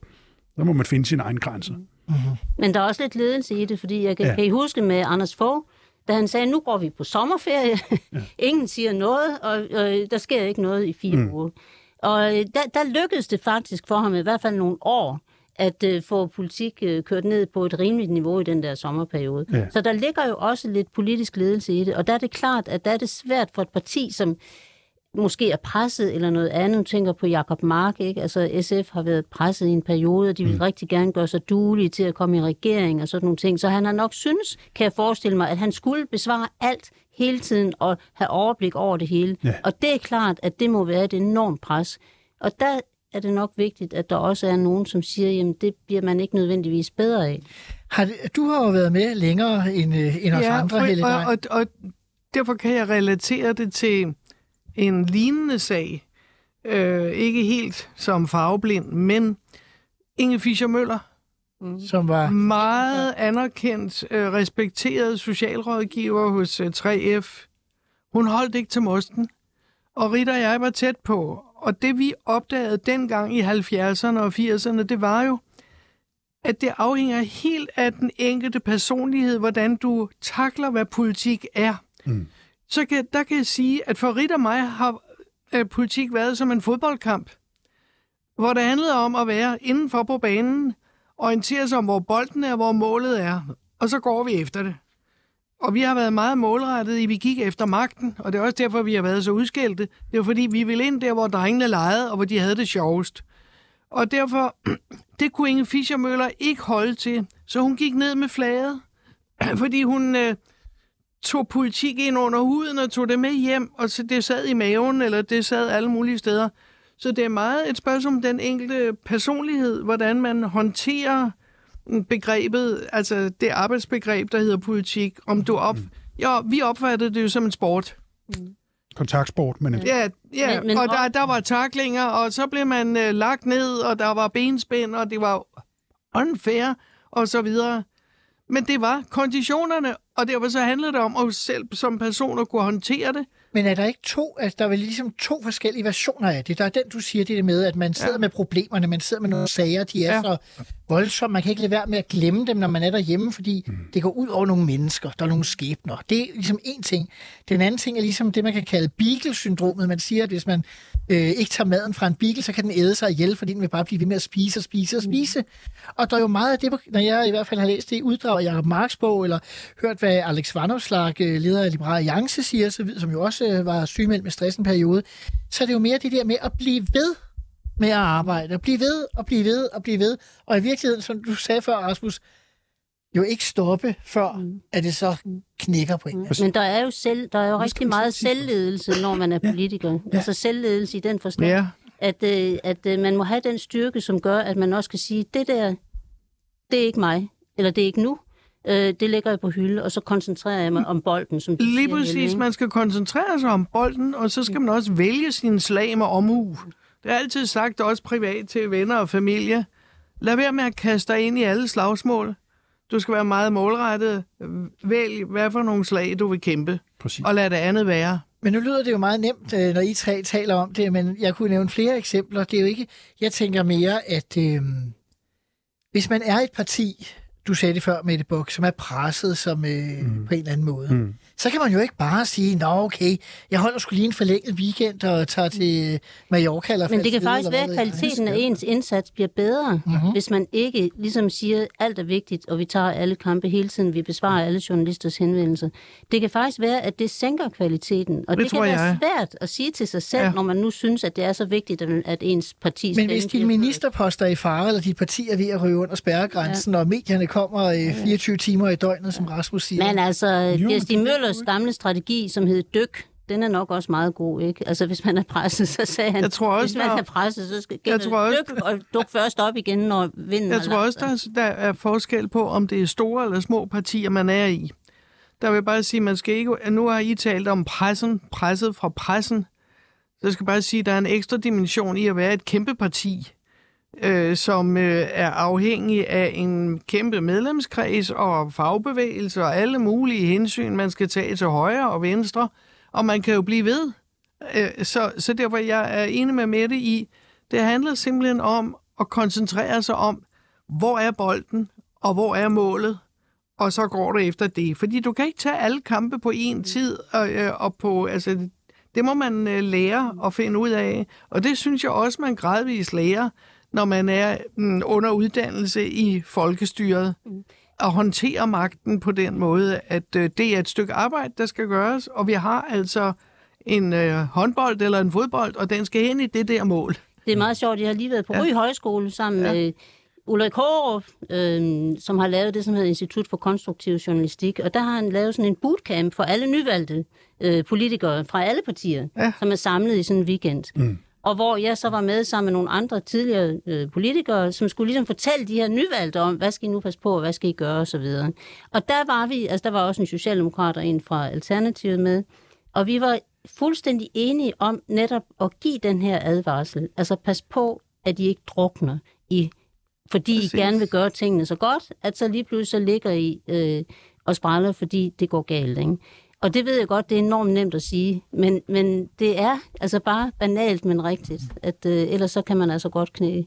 Så må man finde sine egne grænser. Men der er også lidt ledelse i det, fordi jeg kan, ja. Ja. kan I huske med Anders Fogh, da han sagde, nu går vi på sommerferie, ja. ingen siger noget, og øh, der sker ikke noget i fire mm. uger. Og øh, der, der lykkedes det faktisk for ham i hvert fald nogle år, at øh, få politik øh, kørt ned på et rimeligt niveau i den der sommerperiode. Ja. Så der ligger jo også lidt politisk ledelse i det, og der er det klart, at der er det svært for et parti, som måske er presset eller noget andet. Nu tænker på Jakob Mark, ikke? Altså SF har været presset i en periode, og de vil mm. rigtig gerne gøre sig duelige til at komme i regering og sådan nogle ting. Så han har nok synes, kan jeg forestille mig, at han skulle besvare alt hele tiden og have overblik over det hele. Ja. Og det er klart, at det må være et enormt pres. Og der er det nok vigtigt, at der også er nogen, som siger, jamen det bliver man ikke nødvendigvis bedre af. Har det, du har jo været med længere end, øh, end os andre, for- Helle og, og, og derfor kan jeg relatere det til en lignende sag. Øh, ikke helt som farveblind, men Inge Fischer Møller, som var... meget anerkendt, øh, respekteret socialrådgiver hos øh, 3F. Hun holdt ikke til mosten, og Rita og jeg var tæt på. Og det vi opdagede dengang i 70'erne og 80'erne, det var jo, at det afhænger helt af den enkelte personlighed, hvordan du takler, hvad politik er. Mm. Så kan, der kan jeg sige, at for Rit og mig har øh, politik været som en fodboldkamp, hvor det handlede om at være indenfor på banen, orientere sig om, hvor bolden er, hvor målet er, og så går vi efter det. Og vi har været meget målrettet i, vi gik efter magten, og det er også derfor, vi har været så udskældte. Det var fordi, vi ville ind der, hvor drengene legede, og hvor de havde det sjovest. Og derfor, det kunne Inge Fischer Møller ikke holde til, så hun gik ned med flaget, fordi hun øh, tog politik ind under huden og tog det med hjem, og så det sad i maven, eller det sad alle mulige steder. Så det er meget et spørgsmål om den enkelte personlighed, hvordan man håndterer begrebet, altså det arbejdsbegreb, der hedder politik, om du op... Ja, vi opfattede det jo som en sport. Kontaktsport, men Ja, ja. Men- men og der, der var taklinger, og så blev man øh, lagt ned, og der var benspænd, og det var unfair, og så videre. Men det var konditionerne, og derfor så handlede det om at selv som person at kunne håndtere det. Men er der ikke to, altså der er vel ligesom to forskellige versioner af det. Der er den, du siger det med, at man sidder ja. med problemerne, man sidder med nogle sager, de er. Ja. så voldsomme, man kan ikke lade være med at glemme dem, når man er derhjemme, fordi mm. det går ud over nogle mennesker, der er nogle skæbner. Det er ligesom en ting. Den anden ting er ligesom det, man kan kalde beagle-syndromet. Man siger, at hvis man øh, ikke tager maden fra en beagle, så kan den æde sig ihjel, fordi den vil bare blive ved med at spise og spise og spise. Og der er jo meget af det, når jeg i hvert fald har læst det i uddrag af Jacob Marks bog, eller hørt, hvad Alex Vanopslagh, øh, leder af Liberale Alliance, siger, som jo også øh, var sygemeldt med stress en periode, så er det jo mere det der med at blive ved med at arbejde, og blive ved, og blive ved, og blive ved. Og i virkeligheden, som du sagde før, Rasmus, jo ikke stoppe, før mm. at det så knækker på en. Mm. Men der er jo, selv, der er jo rigtig meget selvledelse, når man er politiker. Ja. Altså selvledelse i den forstand, Ja. at, øh, at øh, man må have den styrke, som gør, at man også kan sige, det der, det er ikke mig, eller det er ikke nu. Øh, det lægger jeg på hylde, og så koncentrerer jeg mig om bolden, som Lige siger, præcis, Helle, man skal koncentrere sig om bolden, og så skal man også vælge sin slag med omhu. Det er altid sagt, også privat til venner og familie. Lad være med at kaste dig ind i alle slagsmål. Du skal være meget målrettet. Vælg, hvad for nogle slag du vil kæmpe, præcis. og lad det andet være. Men nu lyder det jo meget nemt, øh, når I tre taler om det, men jeg kunne nævne flere eksempler. Det er jo ikke, jeg tænker mere, at øh, hvis man er et parti, du sagde det før, Mette Buk, som er presset som, øh, mm. på en eller anden måde, mm. Så kan man jo ikke bare sige, nå okay, jeg holder skulle lige en forlænget weekend og tager til øh, Mallorca eller Men det kan faktisk være, at kvaliteten af ens indsats bliver bedre, mm-hmm. hvis man ikke ligesom siger, alt er vigtigt, og vi tager alle kampe hele tiden, vi besvarer alle journalisters henvendelser. Det kan faktisk være, at det sænker kvaliteten, og Det det, kan være jeg. svært at sige til sig selv, Ja. når man nu synes, at det er så vigtigt, at- ens parti Men hvis din ministerposter er i fare, eller dit parti er ved at ryge under spærregrænsen, ja. og medierne kommer øh, 24 timer i døgnet, som Rasmus siger. Men altså, Jo, Per er jo gamle strategi, som hed dyk, den er nok også meget god, ikke? Altså, hvis man er presset, så sagde han, Jeg tror også, hvis man der- er presset, så skal Jeg tror også, dyk og duk først op igen, når vinden Jeg tror også, der, er- der er forskel på, om det er store eller små partier, man er i. Der vil jeg bare sige, man skal ikke... Nu har I talt om pressen, presset fra pressen. Så jeg skal bare sige, at der er en ekstra dimension i at være et kæmpe parti, øh, som øh, er afhængig af en kæmpe medlemskreds og fagbevægelse og alle mulige hensyn, man skal tage til højre og venstre. Og man kan jo blive ved. Øh, så, så derfor jeg er enig med Mette i, det handler simpelthen om at koncentrere sig om, hvor er bolden, og hvor er målet, og så går det efter det. Fordi du kan ikke tage alle kampe på én tid, og, øh, og på, altså, det må man øh, lære og finde ud af. Og det synes jeg også, man gradvist lærer, når man er mm, under uddannelse i folkestyret. At håndtere magten på den måde, at øh, det er et stykke arbejde, der skal gøres, og vi har altså en øh, håndbold eller en fodbold, og den skal hen i det der mål. Det er meget sjovt. Jeg har lige været på Ja. Ry Højskole sammen Ja. med Ulrik Hårup, øh, som har lavet det, som hedder Institut for Konstruktiv Journalistik. Og der har han lavet sådan en bootcamp for alle nyvalgte øh, politikere fra alle partier, ja. som er samlet i sådan en weekend. Mm. Og hvor jeg så var med sammen med nogle andre tidligere øh, politikere, som skulle ligesom fortælle de her nyvalgte om, hvad skal I nu passe på, og hvad skal I gøre, osv. Og der var vi, altså der var også en socialdemokrat og en fra Alternativet med, og vi var fuldstændig enige om netop at give den her advarsel. Altså pas på, at I ikke drukner i, fordi Præcis. I gerne vil gøre tingene så godt, at så lige pludselig så ligger I øh, og spræller, fordi det går galt. Ikke? Og det ved jeg godt, det er enormt nemt at sige, men, men det er altså bare banalt, men rigtigt, at øh, ellers så kan man altså godt knæ.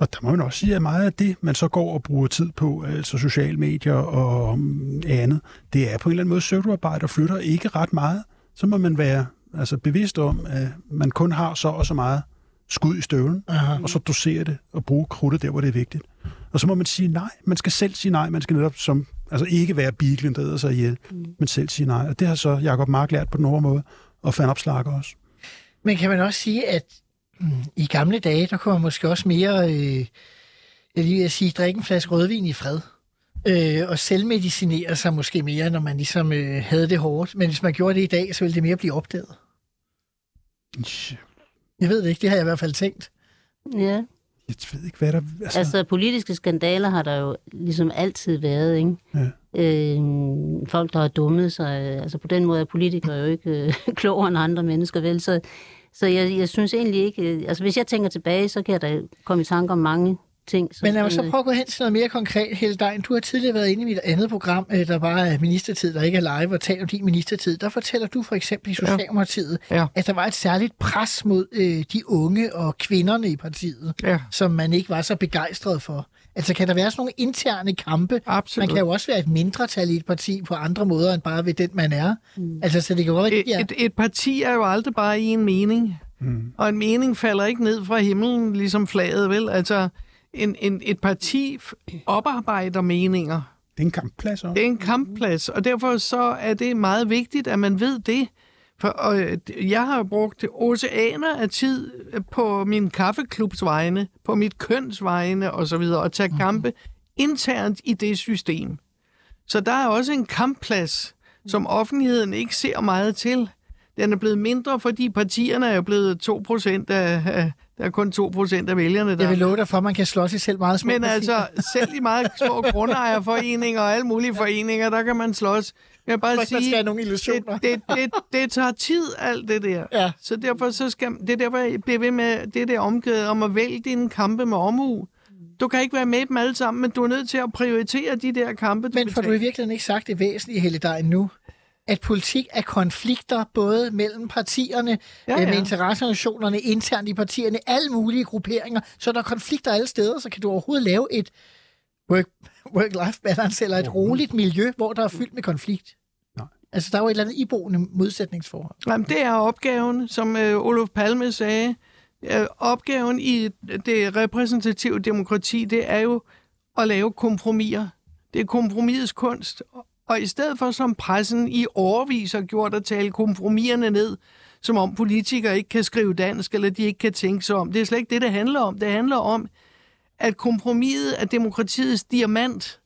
Og der må man også sige, at meget af det, man så går og bruger tid på, altså sociale medier og mm, andet, det er på en eller anden måde søvnarbejde og flytter ikke ret meget. Så må man være altså, bevidst om, at man kun har så og så meget skud i støvlen, Aha. og så dosere det og bruge krudtet der, hvor det er vigtigt. Og så må man sige nej. Man skal selv sige nej. Man skal netop som, altså ikke være biglen, der æder sig ihjel, mm. men selv sige nej. Og det har så Jacob Mark lært på den hårde måde, og Fan Opslag også. Men kan man også sige, at mm, i gamle dage, der kunne man måske også mere, øh, jeg lige vil sige, drikke en flaske rødvin i fred. Øh, og selvmedicinere sig måske mere, når man ligesom øh, havde det hårdt. Men hvis man gjorde det i dag, så ville det mere blive opdaget. Jeg ved det ikke, det har jeg i hvert fald tænkt. Ja, Jeg ved ikke, hvad der... Altså, altså politiske skandaler har der jo ligesom altid været, ikke? Ja. Øh, folk, der har dummet sig, altså på den måde er politikere jo ikke øh, klogere end andre mennesker, vel? Så, så jeg, jeg synes egentlig ikke, øh, altså hvis jeg tænker tilbage, så kan jeg da komme i tanke om mange ting. som Men lad mig så øh, prøve at gå hen til noget mere konkret, Heldein. Du har tidligere været inde i mit andet program, øh, der bare er ministertid, der ikke er live, og taler om din ministertid. Der fortæller du for eksempel i Socialdemokratiet, Ja. at der var et særligt pres mod øh, de unge og kvinderne i partiet, Ja, som man ikke var så begejstret for. Altså kan der være sådan nogle interne kampe? absolut. Man kan jo også være et mindretal i et parti på andre måder end bare ved den, man er. Mm. Altså, så det kan jo godt et, ja. et, et parti er jo aldrig bare i en mening. Mm. Og en mening falder ikke ned fra himlen, ligesom flaget, vel? Altså, en, en, et parti oparbejder meninger. det er en kampplads også. Det er en kampplads, og derfor så er det meget vigtigt, at man ved det. For og, øh, jeg har brugt oceaner af tid på min kaffeklubs vegne, på mit køns vegne osv., og tage kampe internt i det system. Så der er også en kampplads, som offentligheden ikke ser meget til. Den er blevet mindre, fordi partierne er blevet 2% af, af der er kun 2% af vælgerne, der Jeg vil love dig for, at man kan slås i selv meget små men altså, selv i meget små grundejerforeninger og alle mulige foreninger, der kan man slås. Jeg vil bare Man skal sige, have nogle illusioner. det, det, det, det tager tid, alt det der. Ja. Så derfor så skal, det er derfor, jeg bliver ved med det der omgivet om at vælge dine kampe med omhu. Du kan ikke være med dem alle sammen, men du er nødt til at prioritere de der kampe. Men får du i virkeligheden ikke sagt det væsentlige, Helle Dejen, nu? At politik er konflikter både mellem partierne, Ja, ja, ja. med interesseorganisationerne, internt i partierne, alle mulige grupperinger. Så er der konflikter alle steder, så kan du overhovedet lave et work, work-life balance, eller et roligt miljø, hvor der er fyldt med konflikt? Nej. Altså, der er jo et eller andet iboende modsætningsforhold. Jamen, det er opgaven, som øh, Olof Palme sagde. Øh, opgaven i det repræsentative demokrati, det er jo at lave kompromiser. Det er kompromisets kunst. Og i stedet for, som pressen i overvis har gjort, at tale kompromiserne ned, som om politikere ikke kan skrive dansk, eller de ikke kan tænke sig om. Det er slet ikke det, det handler om. Det handler om, at kompromiset er demokratiets diamant.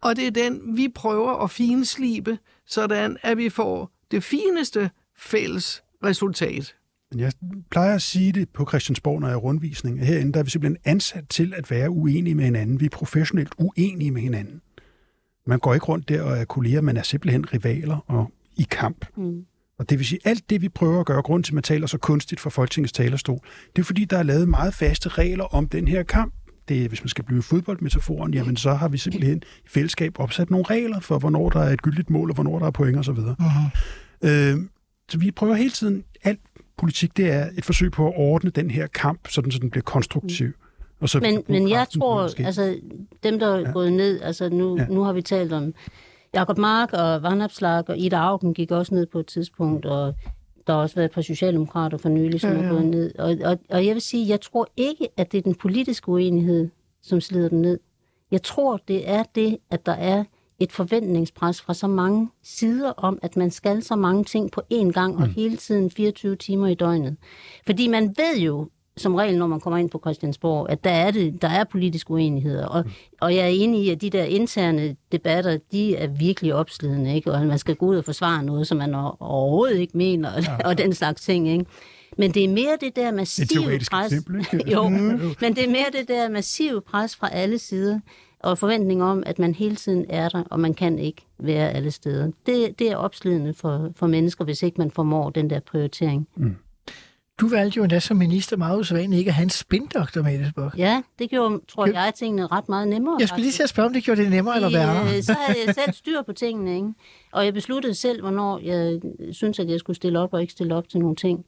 Og det er den, vi prøver at finslibe, sådan at vi får det fineste fælles resultat. Jeg plejer at sige det på Christiansborg, når jeg er rundvisning. Herinde der er vi simpelthen ansat til at være uenige med hinanden. Vi er professionelt uenige med hinanden. Man går ikke rundt der og er kolleger, man er simpelthen rivaler og i kamp. Mm. Og det vil sige, alt det, vi prøver at gøre, grund til, at man taler så kunstigt fra Folketingets talerstol, det er fordi, der er lavet meget faste regler om den her kamp. Det er, hvis man skal blive fodboldmetaforen, jamen så har vi simpelthen i fællesskab opsat nogle regler for, hvornår der er et gyldigt mål, og hvornår der er point osv. Uh-huh. Øh, så vi prøver hele tiden, alt politik, det er et forsøg på at ordne den her kamp, sådan så den bliver konstruktiv. Og så Men, men jeg tror, altså dem, der er ja. gået ned, altså nu, ja. nu har vi talt om Jakob Mark og Vandapslag og Ida Augen gik også ned på et tidspunkt, og der har også været et par socialdemokrater for nylig, som ja, ja. er gået ned. Og, og, og jeg vil sige, jeg tror ikke, at det er den politiske uenighed, som slider dem ned. Jeg tror, det er det, at der er et forventningspres fra så mange sider om, at man skal så mange ting på én gang og mm. hele tiden 24 timer i døgnet. Fordi man ved jo, som regel, når man kommer ind på Christiansborg, at der er, det, der er politiske uenigheder. Og, og jeg er enig i, at de der interne debatter, de er virkelig opslidende, ikke? og man skal gå ud og forsvare noget, som man overhovedet ikke mener, og, ja. og den slags ting. Ikke? Men det er mere det der massive Et pres. Eksempel, ikke? jo, men det er mere det der massive pres fra alle sider, og forventning om, at man hele tiden er der, og man kan ikke være alle steder. Det, det er opslidende for, for mennesker, hvis ikke man formår den der prioritering. Mm. Du valgte jo endda som minister meget usædvanligt ikke at have en spindoktor med i det Ja, det gjorde, tror jeg, tingene ret meget nemmere. Jeg skulle lige til at spørge, om det gjorde det nemmere eller værre. Øh, så havde jeg selv styr på tingene, ikke? Og jeg besluttede selv, hvornår jeg synes, at jeg skulle stille op og ikke stille op til nogle ting.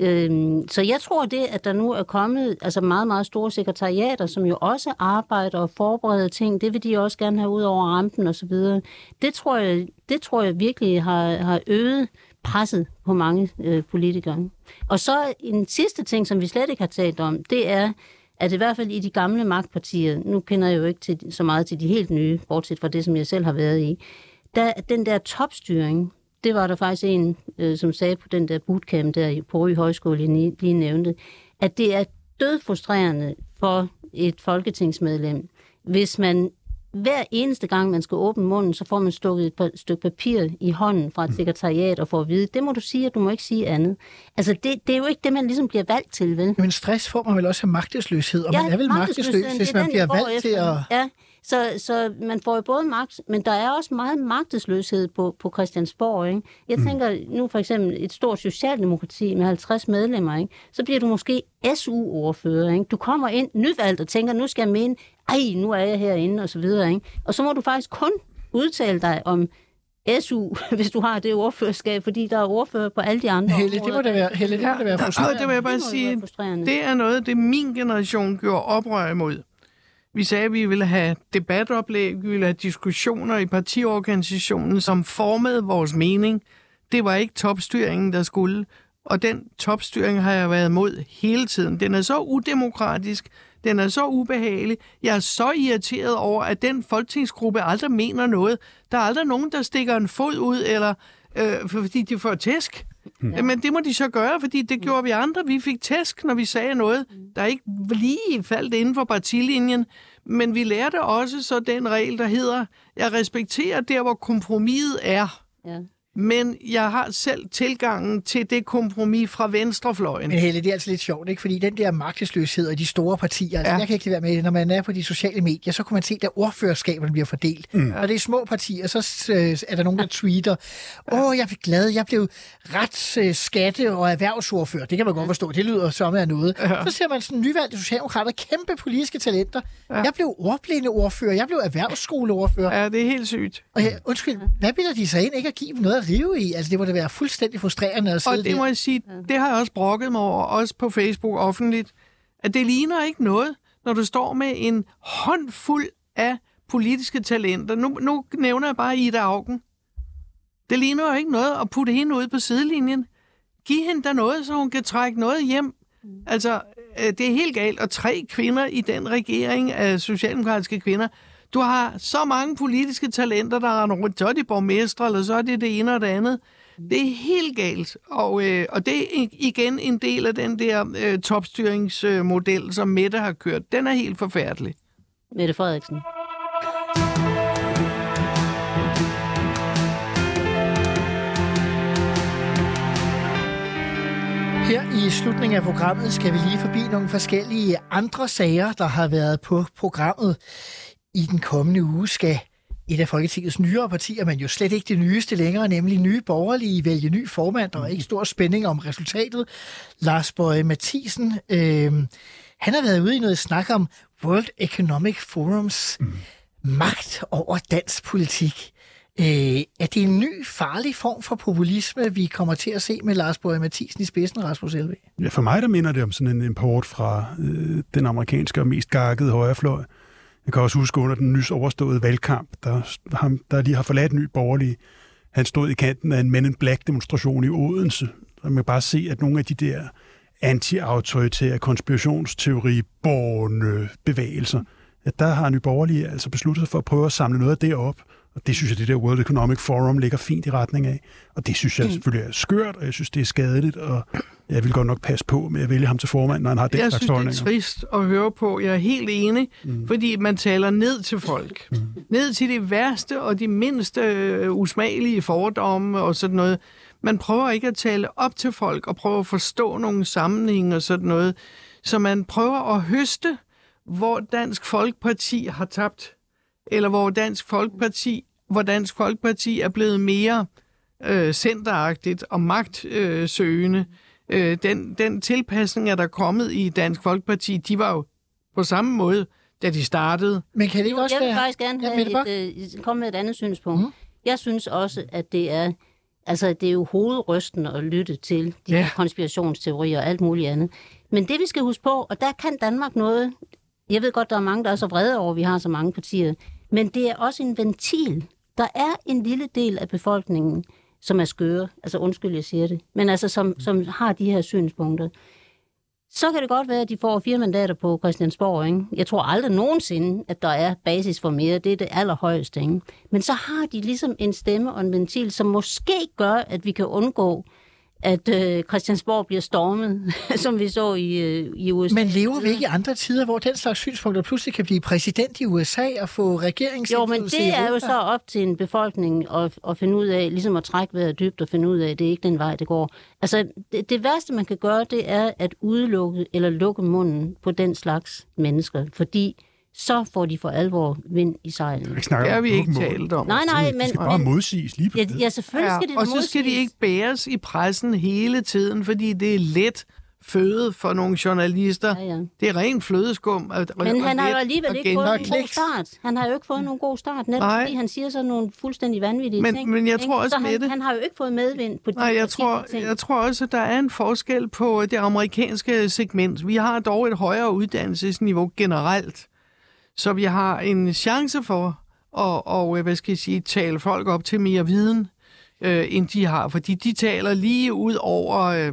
Øhm, så jeg tror det, at der nu er kommet altså meget, meget store sekretariater, som jo også arbejder og forbereder ting, det vil de også gerne have ud over rampen og så videre. Det tror jeg, det tror jeg virkelig har, har øget presset på mange øh, politikere. Og så en sidste ting, som vi slet ikke har talt om, det er, at i hvert fald i de gamle magtpartier, nu kender jeg jo ikke til, så meget til de helt nye, bortset fra det, som jeg selv har været i, der, den der topstyring, det var der faktisk en, øh, som sagde på den der bootcamp der på Røg Højskole, jeg lige nævnte, at det er dødfrustrerende for et folketingsmedlem, hvis man hver eneste gang, man skal åbne munden, så får man stukket et stykke papir i hånden fra et mm. sekretariat og får at vide, det må du sige, og du må ikke sige andet. Altså, det, det er jo ikke det, man ligesom bliver valgt til, vel? Men stress får man vel også af magtesløshed, og ja, man er vel magtesløs, hvis man bliver valgt efter. til at... Ja, så, så man får jo både magt, men der er også meget magtesløshed på, på Christiansborg. Ikke? Jeg mm. tænker nu for eksempel et stort socialdemokrati med 50 medlemmer, ikke? så bliver du måske SU-ordfører. Ikke? Du kommer ind nyvalgt og tænker, nu skal jeg mene, ej, nu er jeg herinde, og så videre. Ikke? Og så må du faktisk kun udtale dig om SU, hvis du har det ordførerskab, fordi der er ordfører på alle de andre Helle, det må det være, Helle, det må det være frustrerende. Ja, det vil jeg bare det sige, det er noget, det min generation gjorde oprør imod. Vi sagde, at vi ville have debatoplæg, vi ville have diskussioner i partiorganisationen, som formede vores mening. Det var ikke topstyringen, der skulle. Og den topstyring har jeg været imod hele tiden. Den er så udemokratisk, den er så ubehagelig. Jeg er så irriteret over, at den folketingsgruppe aldrig mener noget. Der er aldrig nogen, der stikker en fod ud, eller øh, fordi de får tæsk. Ja. Men det må de så gøre, fordi det gjorde vi andre. Vi fik tæsk, når vi sagde noget, der ikke lige faldt inden for partilinjen. Men vi lærte også så den regel, der hedder, jeg respekterer der, hvor kompromiset er. Ja. Men jeg har selv tilgangen til det kompromis fra venstrefløjen. Men Helle, det er altså lidt sjovt, ikke? Fordi den der magtesløshed og de store partier, altså, ja. jeg kan ikke være med, når man er på de sociale medier, så kunne man se, at ordførerskaberne bliver fordelt. Mm. Og det er små partier, så øh, er der nogen, der tweeter, åh, oh, jeg er glad, jeg blev ret øh, skatte- og erhvervsordfører. Det kan man godt forstå, det lyder som af noget. Ja. Så ser man sådan nyvalgte socialdemokrater, kæmpe politiske talenter. Ja. Jeg blev ordblinde ordfører, jeg blev erhvervsskoleordfører. Ja, det er helt sygt. Og undskyld, hvad bilder de sig ind ikke at give dem noget at rive i? Altså, det må da være fuldstændig frustrerende at sidde Og det må jeg sige, det har jeg også brokket mig over, også på Facebook offentligt, at det ligner ikke noget, når du står med en håndfuld af politiske talenter. Nu, nu nævner jeg bare Ida Augen. Det ligner jo ikke noget at putte hende ud på sidelinjen. Giv hende da noget, så hun kan trække noget hjem. Altså, øh, det er helt galt. Og tre kvinder i den regering af socialdemokratiske kvinder. Du har så mange politiske talenter, der render rundt. Så er de borgmestre, eller så er det det ene og det andet. Det er helt galt. Og, øh, og det er igen en del af den der øh, topstyringsmodel, som Mette har kørt. Den er helt forfærdelig. Mette Frederiksen. Her i slutningen af programmet skal vi lige forbi nogle forskellige andre sager, der har været på programmet. I den kommende uge skal et af Folketingets nyere partier, men jo slet ikke det nyeste længere, nemlig nye borgerlige, vælge ny formand. Der er ikke stor spænding om resultatet. Lars Bøje Mathisen, øh, han har været ude i noget snak om World Economic Forums mm. magt over dansk politik. Øh, er det en ny, farlig form for populisme, vi kommer til at se med Lars Borg Mathisen i spidsen, Rasmus Elve? Ja, for mig der minder det om sådan en import fra øh, den amerikanske og mest gakkede højrefløj. Jeg kan også huske under den nys overståede valgkamp, der, ham, der lige har forladt ny borgerlig. Han stod i kanten af en Men in Black demonstration i Odense. Og man kan bare se, at nogle af de der anti-autoritære konspirationsteori-borgende bevægelser, at der har Nye Borgerlige altså besluttet sig for at prøve at samle noget af det op. Og det synes jeg, det der World Economic Forum ligger fint i retning af. Og det synes jeg mm. selvfølgelig er skørt, og jeg synes, det er skadeligt, og jeg vil godt nok passe på med at vælge ham til formand, når han har den jeg slags synes, det er trist at høre på. Jeg er helt enig, mm. fordi man taler ned til folk. Mm. Ned til de værste og de mindste øh, usmagelige fordomme og sådan noget. Man prøver ikke at tale op til folk og prøve at forstå nogle sammenhænge og sådan noget. Så man prøver at høste, hvor Dansk Folkeparti har tabt, eller hvor Dansk Folkeparti, hvor Dansk Folkeparti er blevet mere øh, centeragtigt og magtsøgende. Øh, den, den tilpasning, er der kommet i Dansk Folkeparti, de var jo på samme måde, da de startede. Men kan det ikke også jeg vil være... faktisk gerne Ja, have Bock? et, øh, komme med et andet synspunkt. Mm. Jeg synes også, at det er altså det er jo hovedrystende at lytte til de Ja. ja. konspirationsteorier og alt muligt andet. Men det vi skal huske på, og der kan Danmark noget, jeg ved godt, der er mange, der er så vrede over, at vi har så mange partier, men det er også en ventil. Der er en lille del af befolkningen, som er skøre, altså undskyld, jeg siger det, men altså som, som har de her synspunkter. Så kan det godt være, at de får fire mandater på Christiansborg. Ikke? Jeg tror aldrig nogensinde, at der er basis for mere. Det er det allerhøjeste. Ikke? Men så har de ligesom en stemme og en ventil, som måske gør, at vi kan undgå, at øh, Christiansborg bliver stormet, som vi så i, øh, i USA. Men lever vi ikke i andre tider, hvor den slags synspunkter pludselig kan blive præsident i USA og få Jo, regeringsindflydelse men i det er jo så op til en befolkning at, at finde ud af, ligesom at trække vejret dybt og finde ud af, at det er ikke den vej, det går. Altså, det, det værste, man kan gøre, det er at udelukke eller lukke munden på den slags mennesker, fordi så får de for alvor vind i sejlen. Det har vi ikke talt om. Nej, nej, De men... skal bare modsiges lige på ja, det. ja, selvfølgelig skal det da og så skal de modsiges. ikke bæres i pressen hele tiden, fordi det er let føde for nogle journalister. Ja, ja. Det er ren flødeskum. At, Men han har jo alligevel ikke fået og nogen god start. Han har jo ikke fået nogen god start, netop Nej. fordi han siger sådan nogle fuldstændig vanvittige Men- ting. men jeg ikke? tror også Så med han, det- han har jo ikke fået medvind på de Nej, jeg tror, ting. jeg tror også, at der er en forskel på det amerikanske segment. Vi har dog et højere uddannelsesniveau generelt, så vi har en chance for at og, hvad skal jeg sige, tale folk op til mere viden, øh, end de har. Fordi de taler lige ud over øh,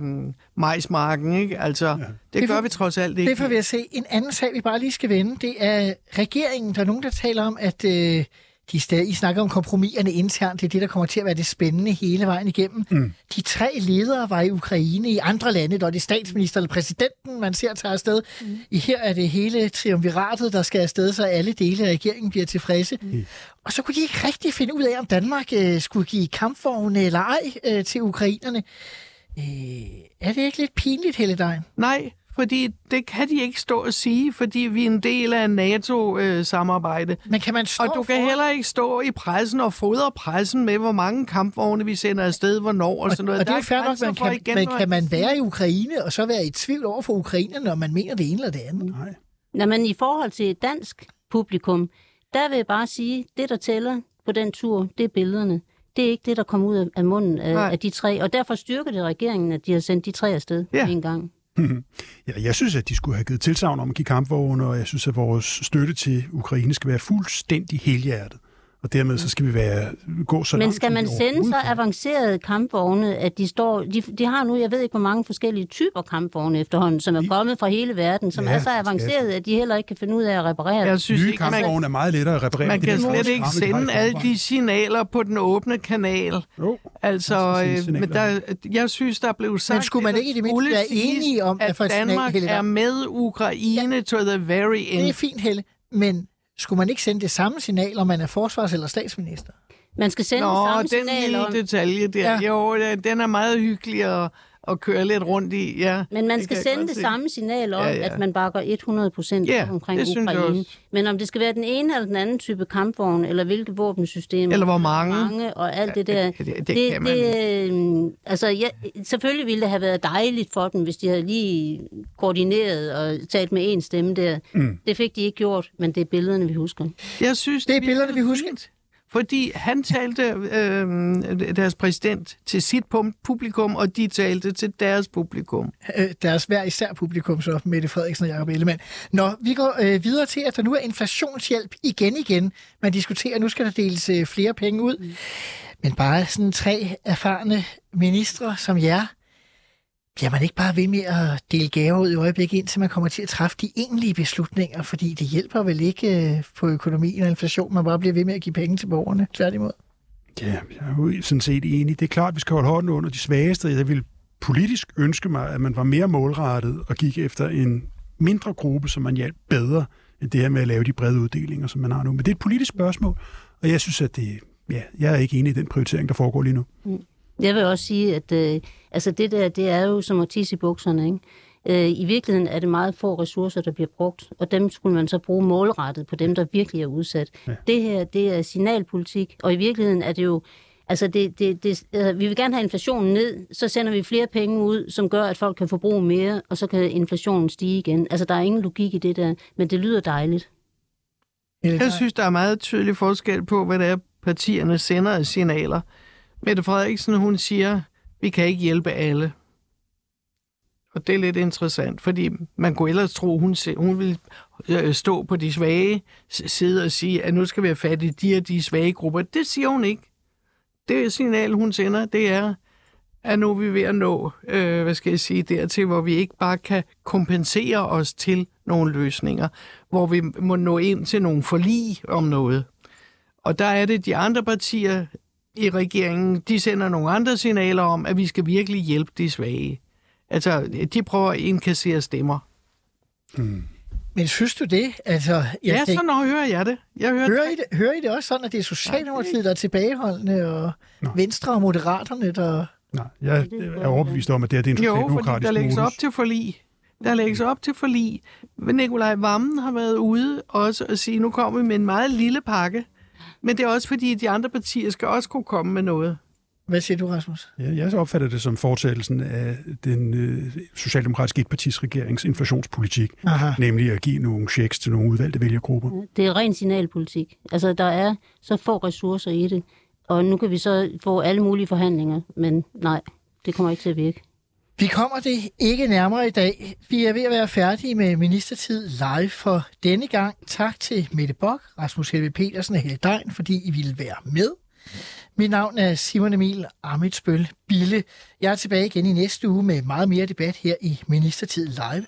majsmarken, ikke? Altså, ja. det, Det gør vi trods alt ikke. Det får vi at se. En anden sag, vi bare lige skal vende, det er regeringen. Der er nogen, der taler om, at øh, de stadig, I snakker om kompromiserne internt. Det er det, der kommer til at være det spændende hele vejen igennem. Mm. De tre ledere var i Ukraine. I andre lande, der er det statsminister eller præsidenten, man ser tage afsted. Mm. I her er det hele triumviratet, der skal afsted, så alle dele af regeringen bliver tilfredse. Mm. Og så kunne de ikke rigtig finde ud af, om Danmark øh, skulle give kampvogne eller ej øh, til ukrainerne. Øh, er det ikke lidt pinligt, Helle Dein? Nej, fordi det kan de ikke stå og sige, fordi vi er en del af NATO-samarbejde. Men kan man stå Og du kan for- heller ikke stå i pressen og fodre pressen med, hvor mange kampvogne vi sender afsted, hvornår og sådan noget. Og det er fair nok, man kan, igen, men kan man være i Ukraine og så være i tvivl over for ukrainerne, når man mener det ene eller det andet? Nej. Nå, men i forhold til et dansk publikum, der vil jeg bare sige, det der tæller på den tur, det er billederne. Det er ikke det, der kommer ud af- af munden Nej. af, af de tre. Og derfor styrker det regeringen, at de har sendt de tre afsted Ja. en gang. Ja, jeg synes, at de skulle have givet tilsavn om at give kampvogne, og jeg synes, at vores støtte til Ukraine skal være fuldstændig helhjertet. Og dermed så skal vi være, gå så Men langt, skal man sende så avancerede kampvogne, at de står... De, de har nu, jeg ved ikke, hvor mange forskellige typer kampvogne efterhånden, som er kommet fra hele verden, som Ja, er så avancerede, at de heller ikke kan finde ud af at reparere Jeg synes Nye ikke, man, kampvogne er meget lettere at reparere. man Det kan slet ikke sende alle de signaler på den åbne kanal. Jo. Altså, Man øh, men der, jeg synes, der blev sagt... Men skulle man ikke i det mindste være enige om, at signal, Danmark er med Ukraine to the very Det er end. fint, Helle, men skulle man ikke sende det samme signal, om man er forsvars- eller statsminister? Man skal sende Nå, samme den signal lille om... detalje der. Ja. Jo, den- er meget hyggelig at, at køre lidt rundt i. Ja, Men man det skal sende det se. samme signal om, Ja, ja, at man bakker 100 procent Ja, omkring det synes jeg Ukraine. også. Men om det skal være den ene eller den anden type kampvogn, eller hvilke våbensystemer, Eller hvor mange. mange og alt det der. Ja, det- det kan man det, altså, ja, selvfølgelig ville det have været dejligt for dem, hvis de havde lige koordineret og talt med én stemme der. Mm. Det fik de ikke gjort, men det er billederne, vi husker. Jeg synes, Det er billederne, vi husker. Fordi han talte, øh, deres præsident, til sit publikum, og de talte til deres publikum. øh, deres hver især publikum, så Mette Frederiksen og Jacob Ellemann. Nå, vi går øh, videre til, at der nu er inflationshjælp igen igen. Man diskuterer, at nu skal der deles øh, flere penge ud. Mm. Men bare sådan tre erfarne ministre som jer, bliver man ikke bare ved med at dele gaver ud i øjeblikket, indtil man kommer til at træffe de egentlige beslutninger? Fordi det hjælper vel ikke øh, på økonomien og inflation, man bare bliver ved med at give penge til borgerne, tværtimod. Ja, jeg er jo sådan set enig. Det er klart, at vi skal holde hånden under de svageste. Jeg vil politisk ønske mig, at man var mere målrettet og gik efter en mindre gruppe, som man hjalp bedre, end det her med at lave de brede uddelinger, som man har nu. Men det er et politisk spørgsmål, og jeg synes, at det, ja, jeg er ikke enig i den prioritering, der foregår lige nu. Jeg vil også sige, at øh, altså det der, det er jo som at tisse i bukserne, ikke? Øh, I virkeligheden er det meget få ressourcer, der bliver brugt, og dem skulle man så bruge målrettet på dem, der virkelig er udsat. Ja. Det her, det er signalpolitik, og i virkeligheden er det jo, altså det, det, det, øh, vi vil gerne have inflationen ned, så sender vi flere penge ud, som gør, at folk kan forbruge mere, og så kan inflationen stige igen. Altså der er ingen logik i det der, men det lyder dejligt. Jeg synes, der er meget tydelig forskel på, hvad det er, partierne sender af signaler. Mette Frederiksen, hun siger, vi kan ikke hjælpe alle. Og det er lidt interessant, fordi man kunne ellers tro, hun, hun vil øh, stå på de svage side og sige, at nu skal vi have fat i de og de svage grupper. Det siger hun ikke. Det signal, hun sender, det er, at nu er vi ved at nå, øh, hvad skal jeg sige, dertil, hvor vi ikke bare kan kompensere os til nogle løsninger, hvor vi må nå ind til nogle forlig om noget. Og der er det de andre partier i regeringen, de sender nogle andre signaler om, at vi skal virkelig hjælpe de svage. Altså, de prøver at indkassere stemmer. Men synes du det? Altså, jeg Ja, tænker- så når hører jeg det. Jeg hører Hører I, det, hører I det også sådan, at det er Socialdemokratiet, der er tilbageholdende, og Nå. Venstre og Moderaterne, der... Nej, jeg er overbevist om, at det, her, det er en Jo, fordi socialdemokratisk der lægges modus. op til forlig. Der lægges op til forlig. Men Nikolaj Vammen har været ude også og sige, nu kommer vi med en meget lille pakke. Men det er også fordi, de andre partier skal også kunne komme med noget. Hvad siger du, Rasmus? Ja, jeg opfatter det som fortsættelsen af den øh, socialdemokratiske etpartisregerings inflationspolitik, Aha. nemlig at give nogle checks til nogle udvalgte vælgergrupper. Det er ren signalpolitik. Altså, der er så få ressourcer i det, og nu kan vi så få alle mulige forhandlinger, men nej, det kommer ikke til at virke. Vi kommer det ikke nærmere i dag. Vi er ved at være færdige med Ministertid live for denne gang. Tak til Mette Bok, Rasmus Helve Petersen og Helle Dein, fordi I ville være med. Mit navn er Simon Emil Amitsbøl Bille. Jeg er tilbage igen i næste uge med meget mere debat her i Ministertid live.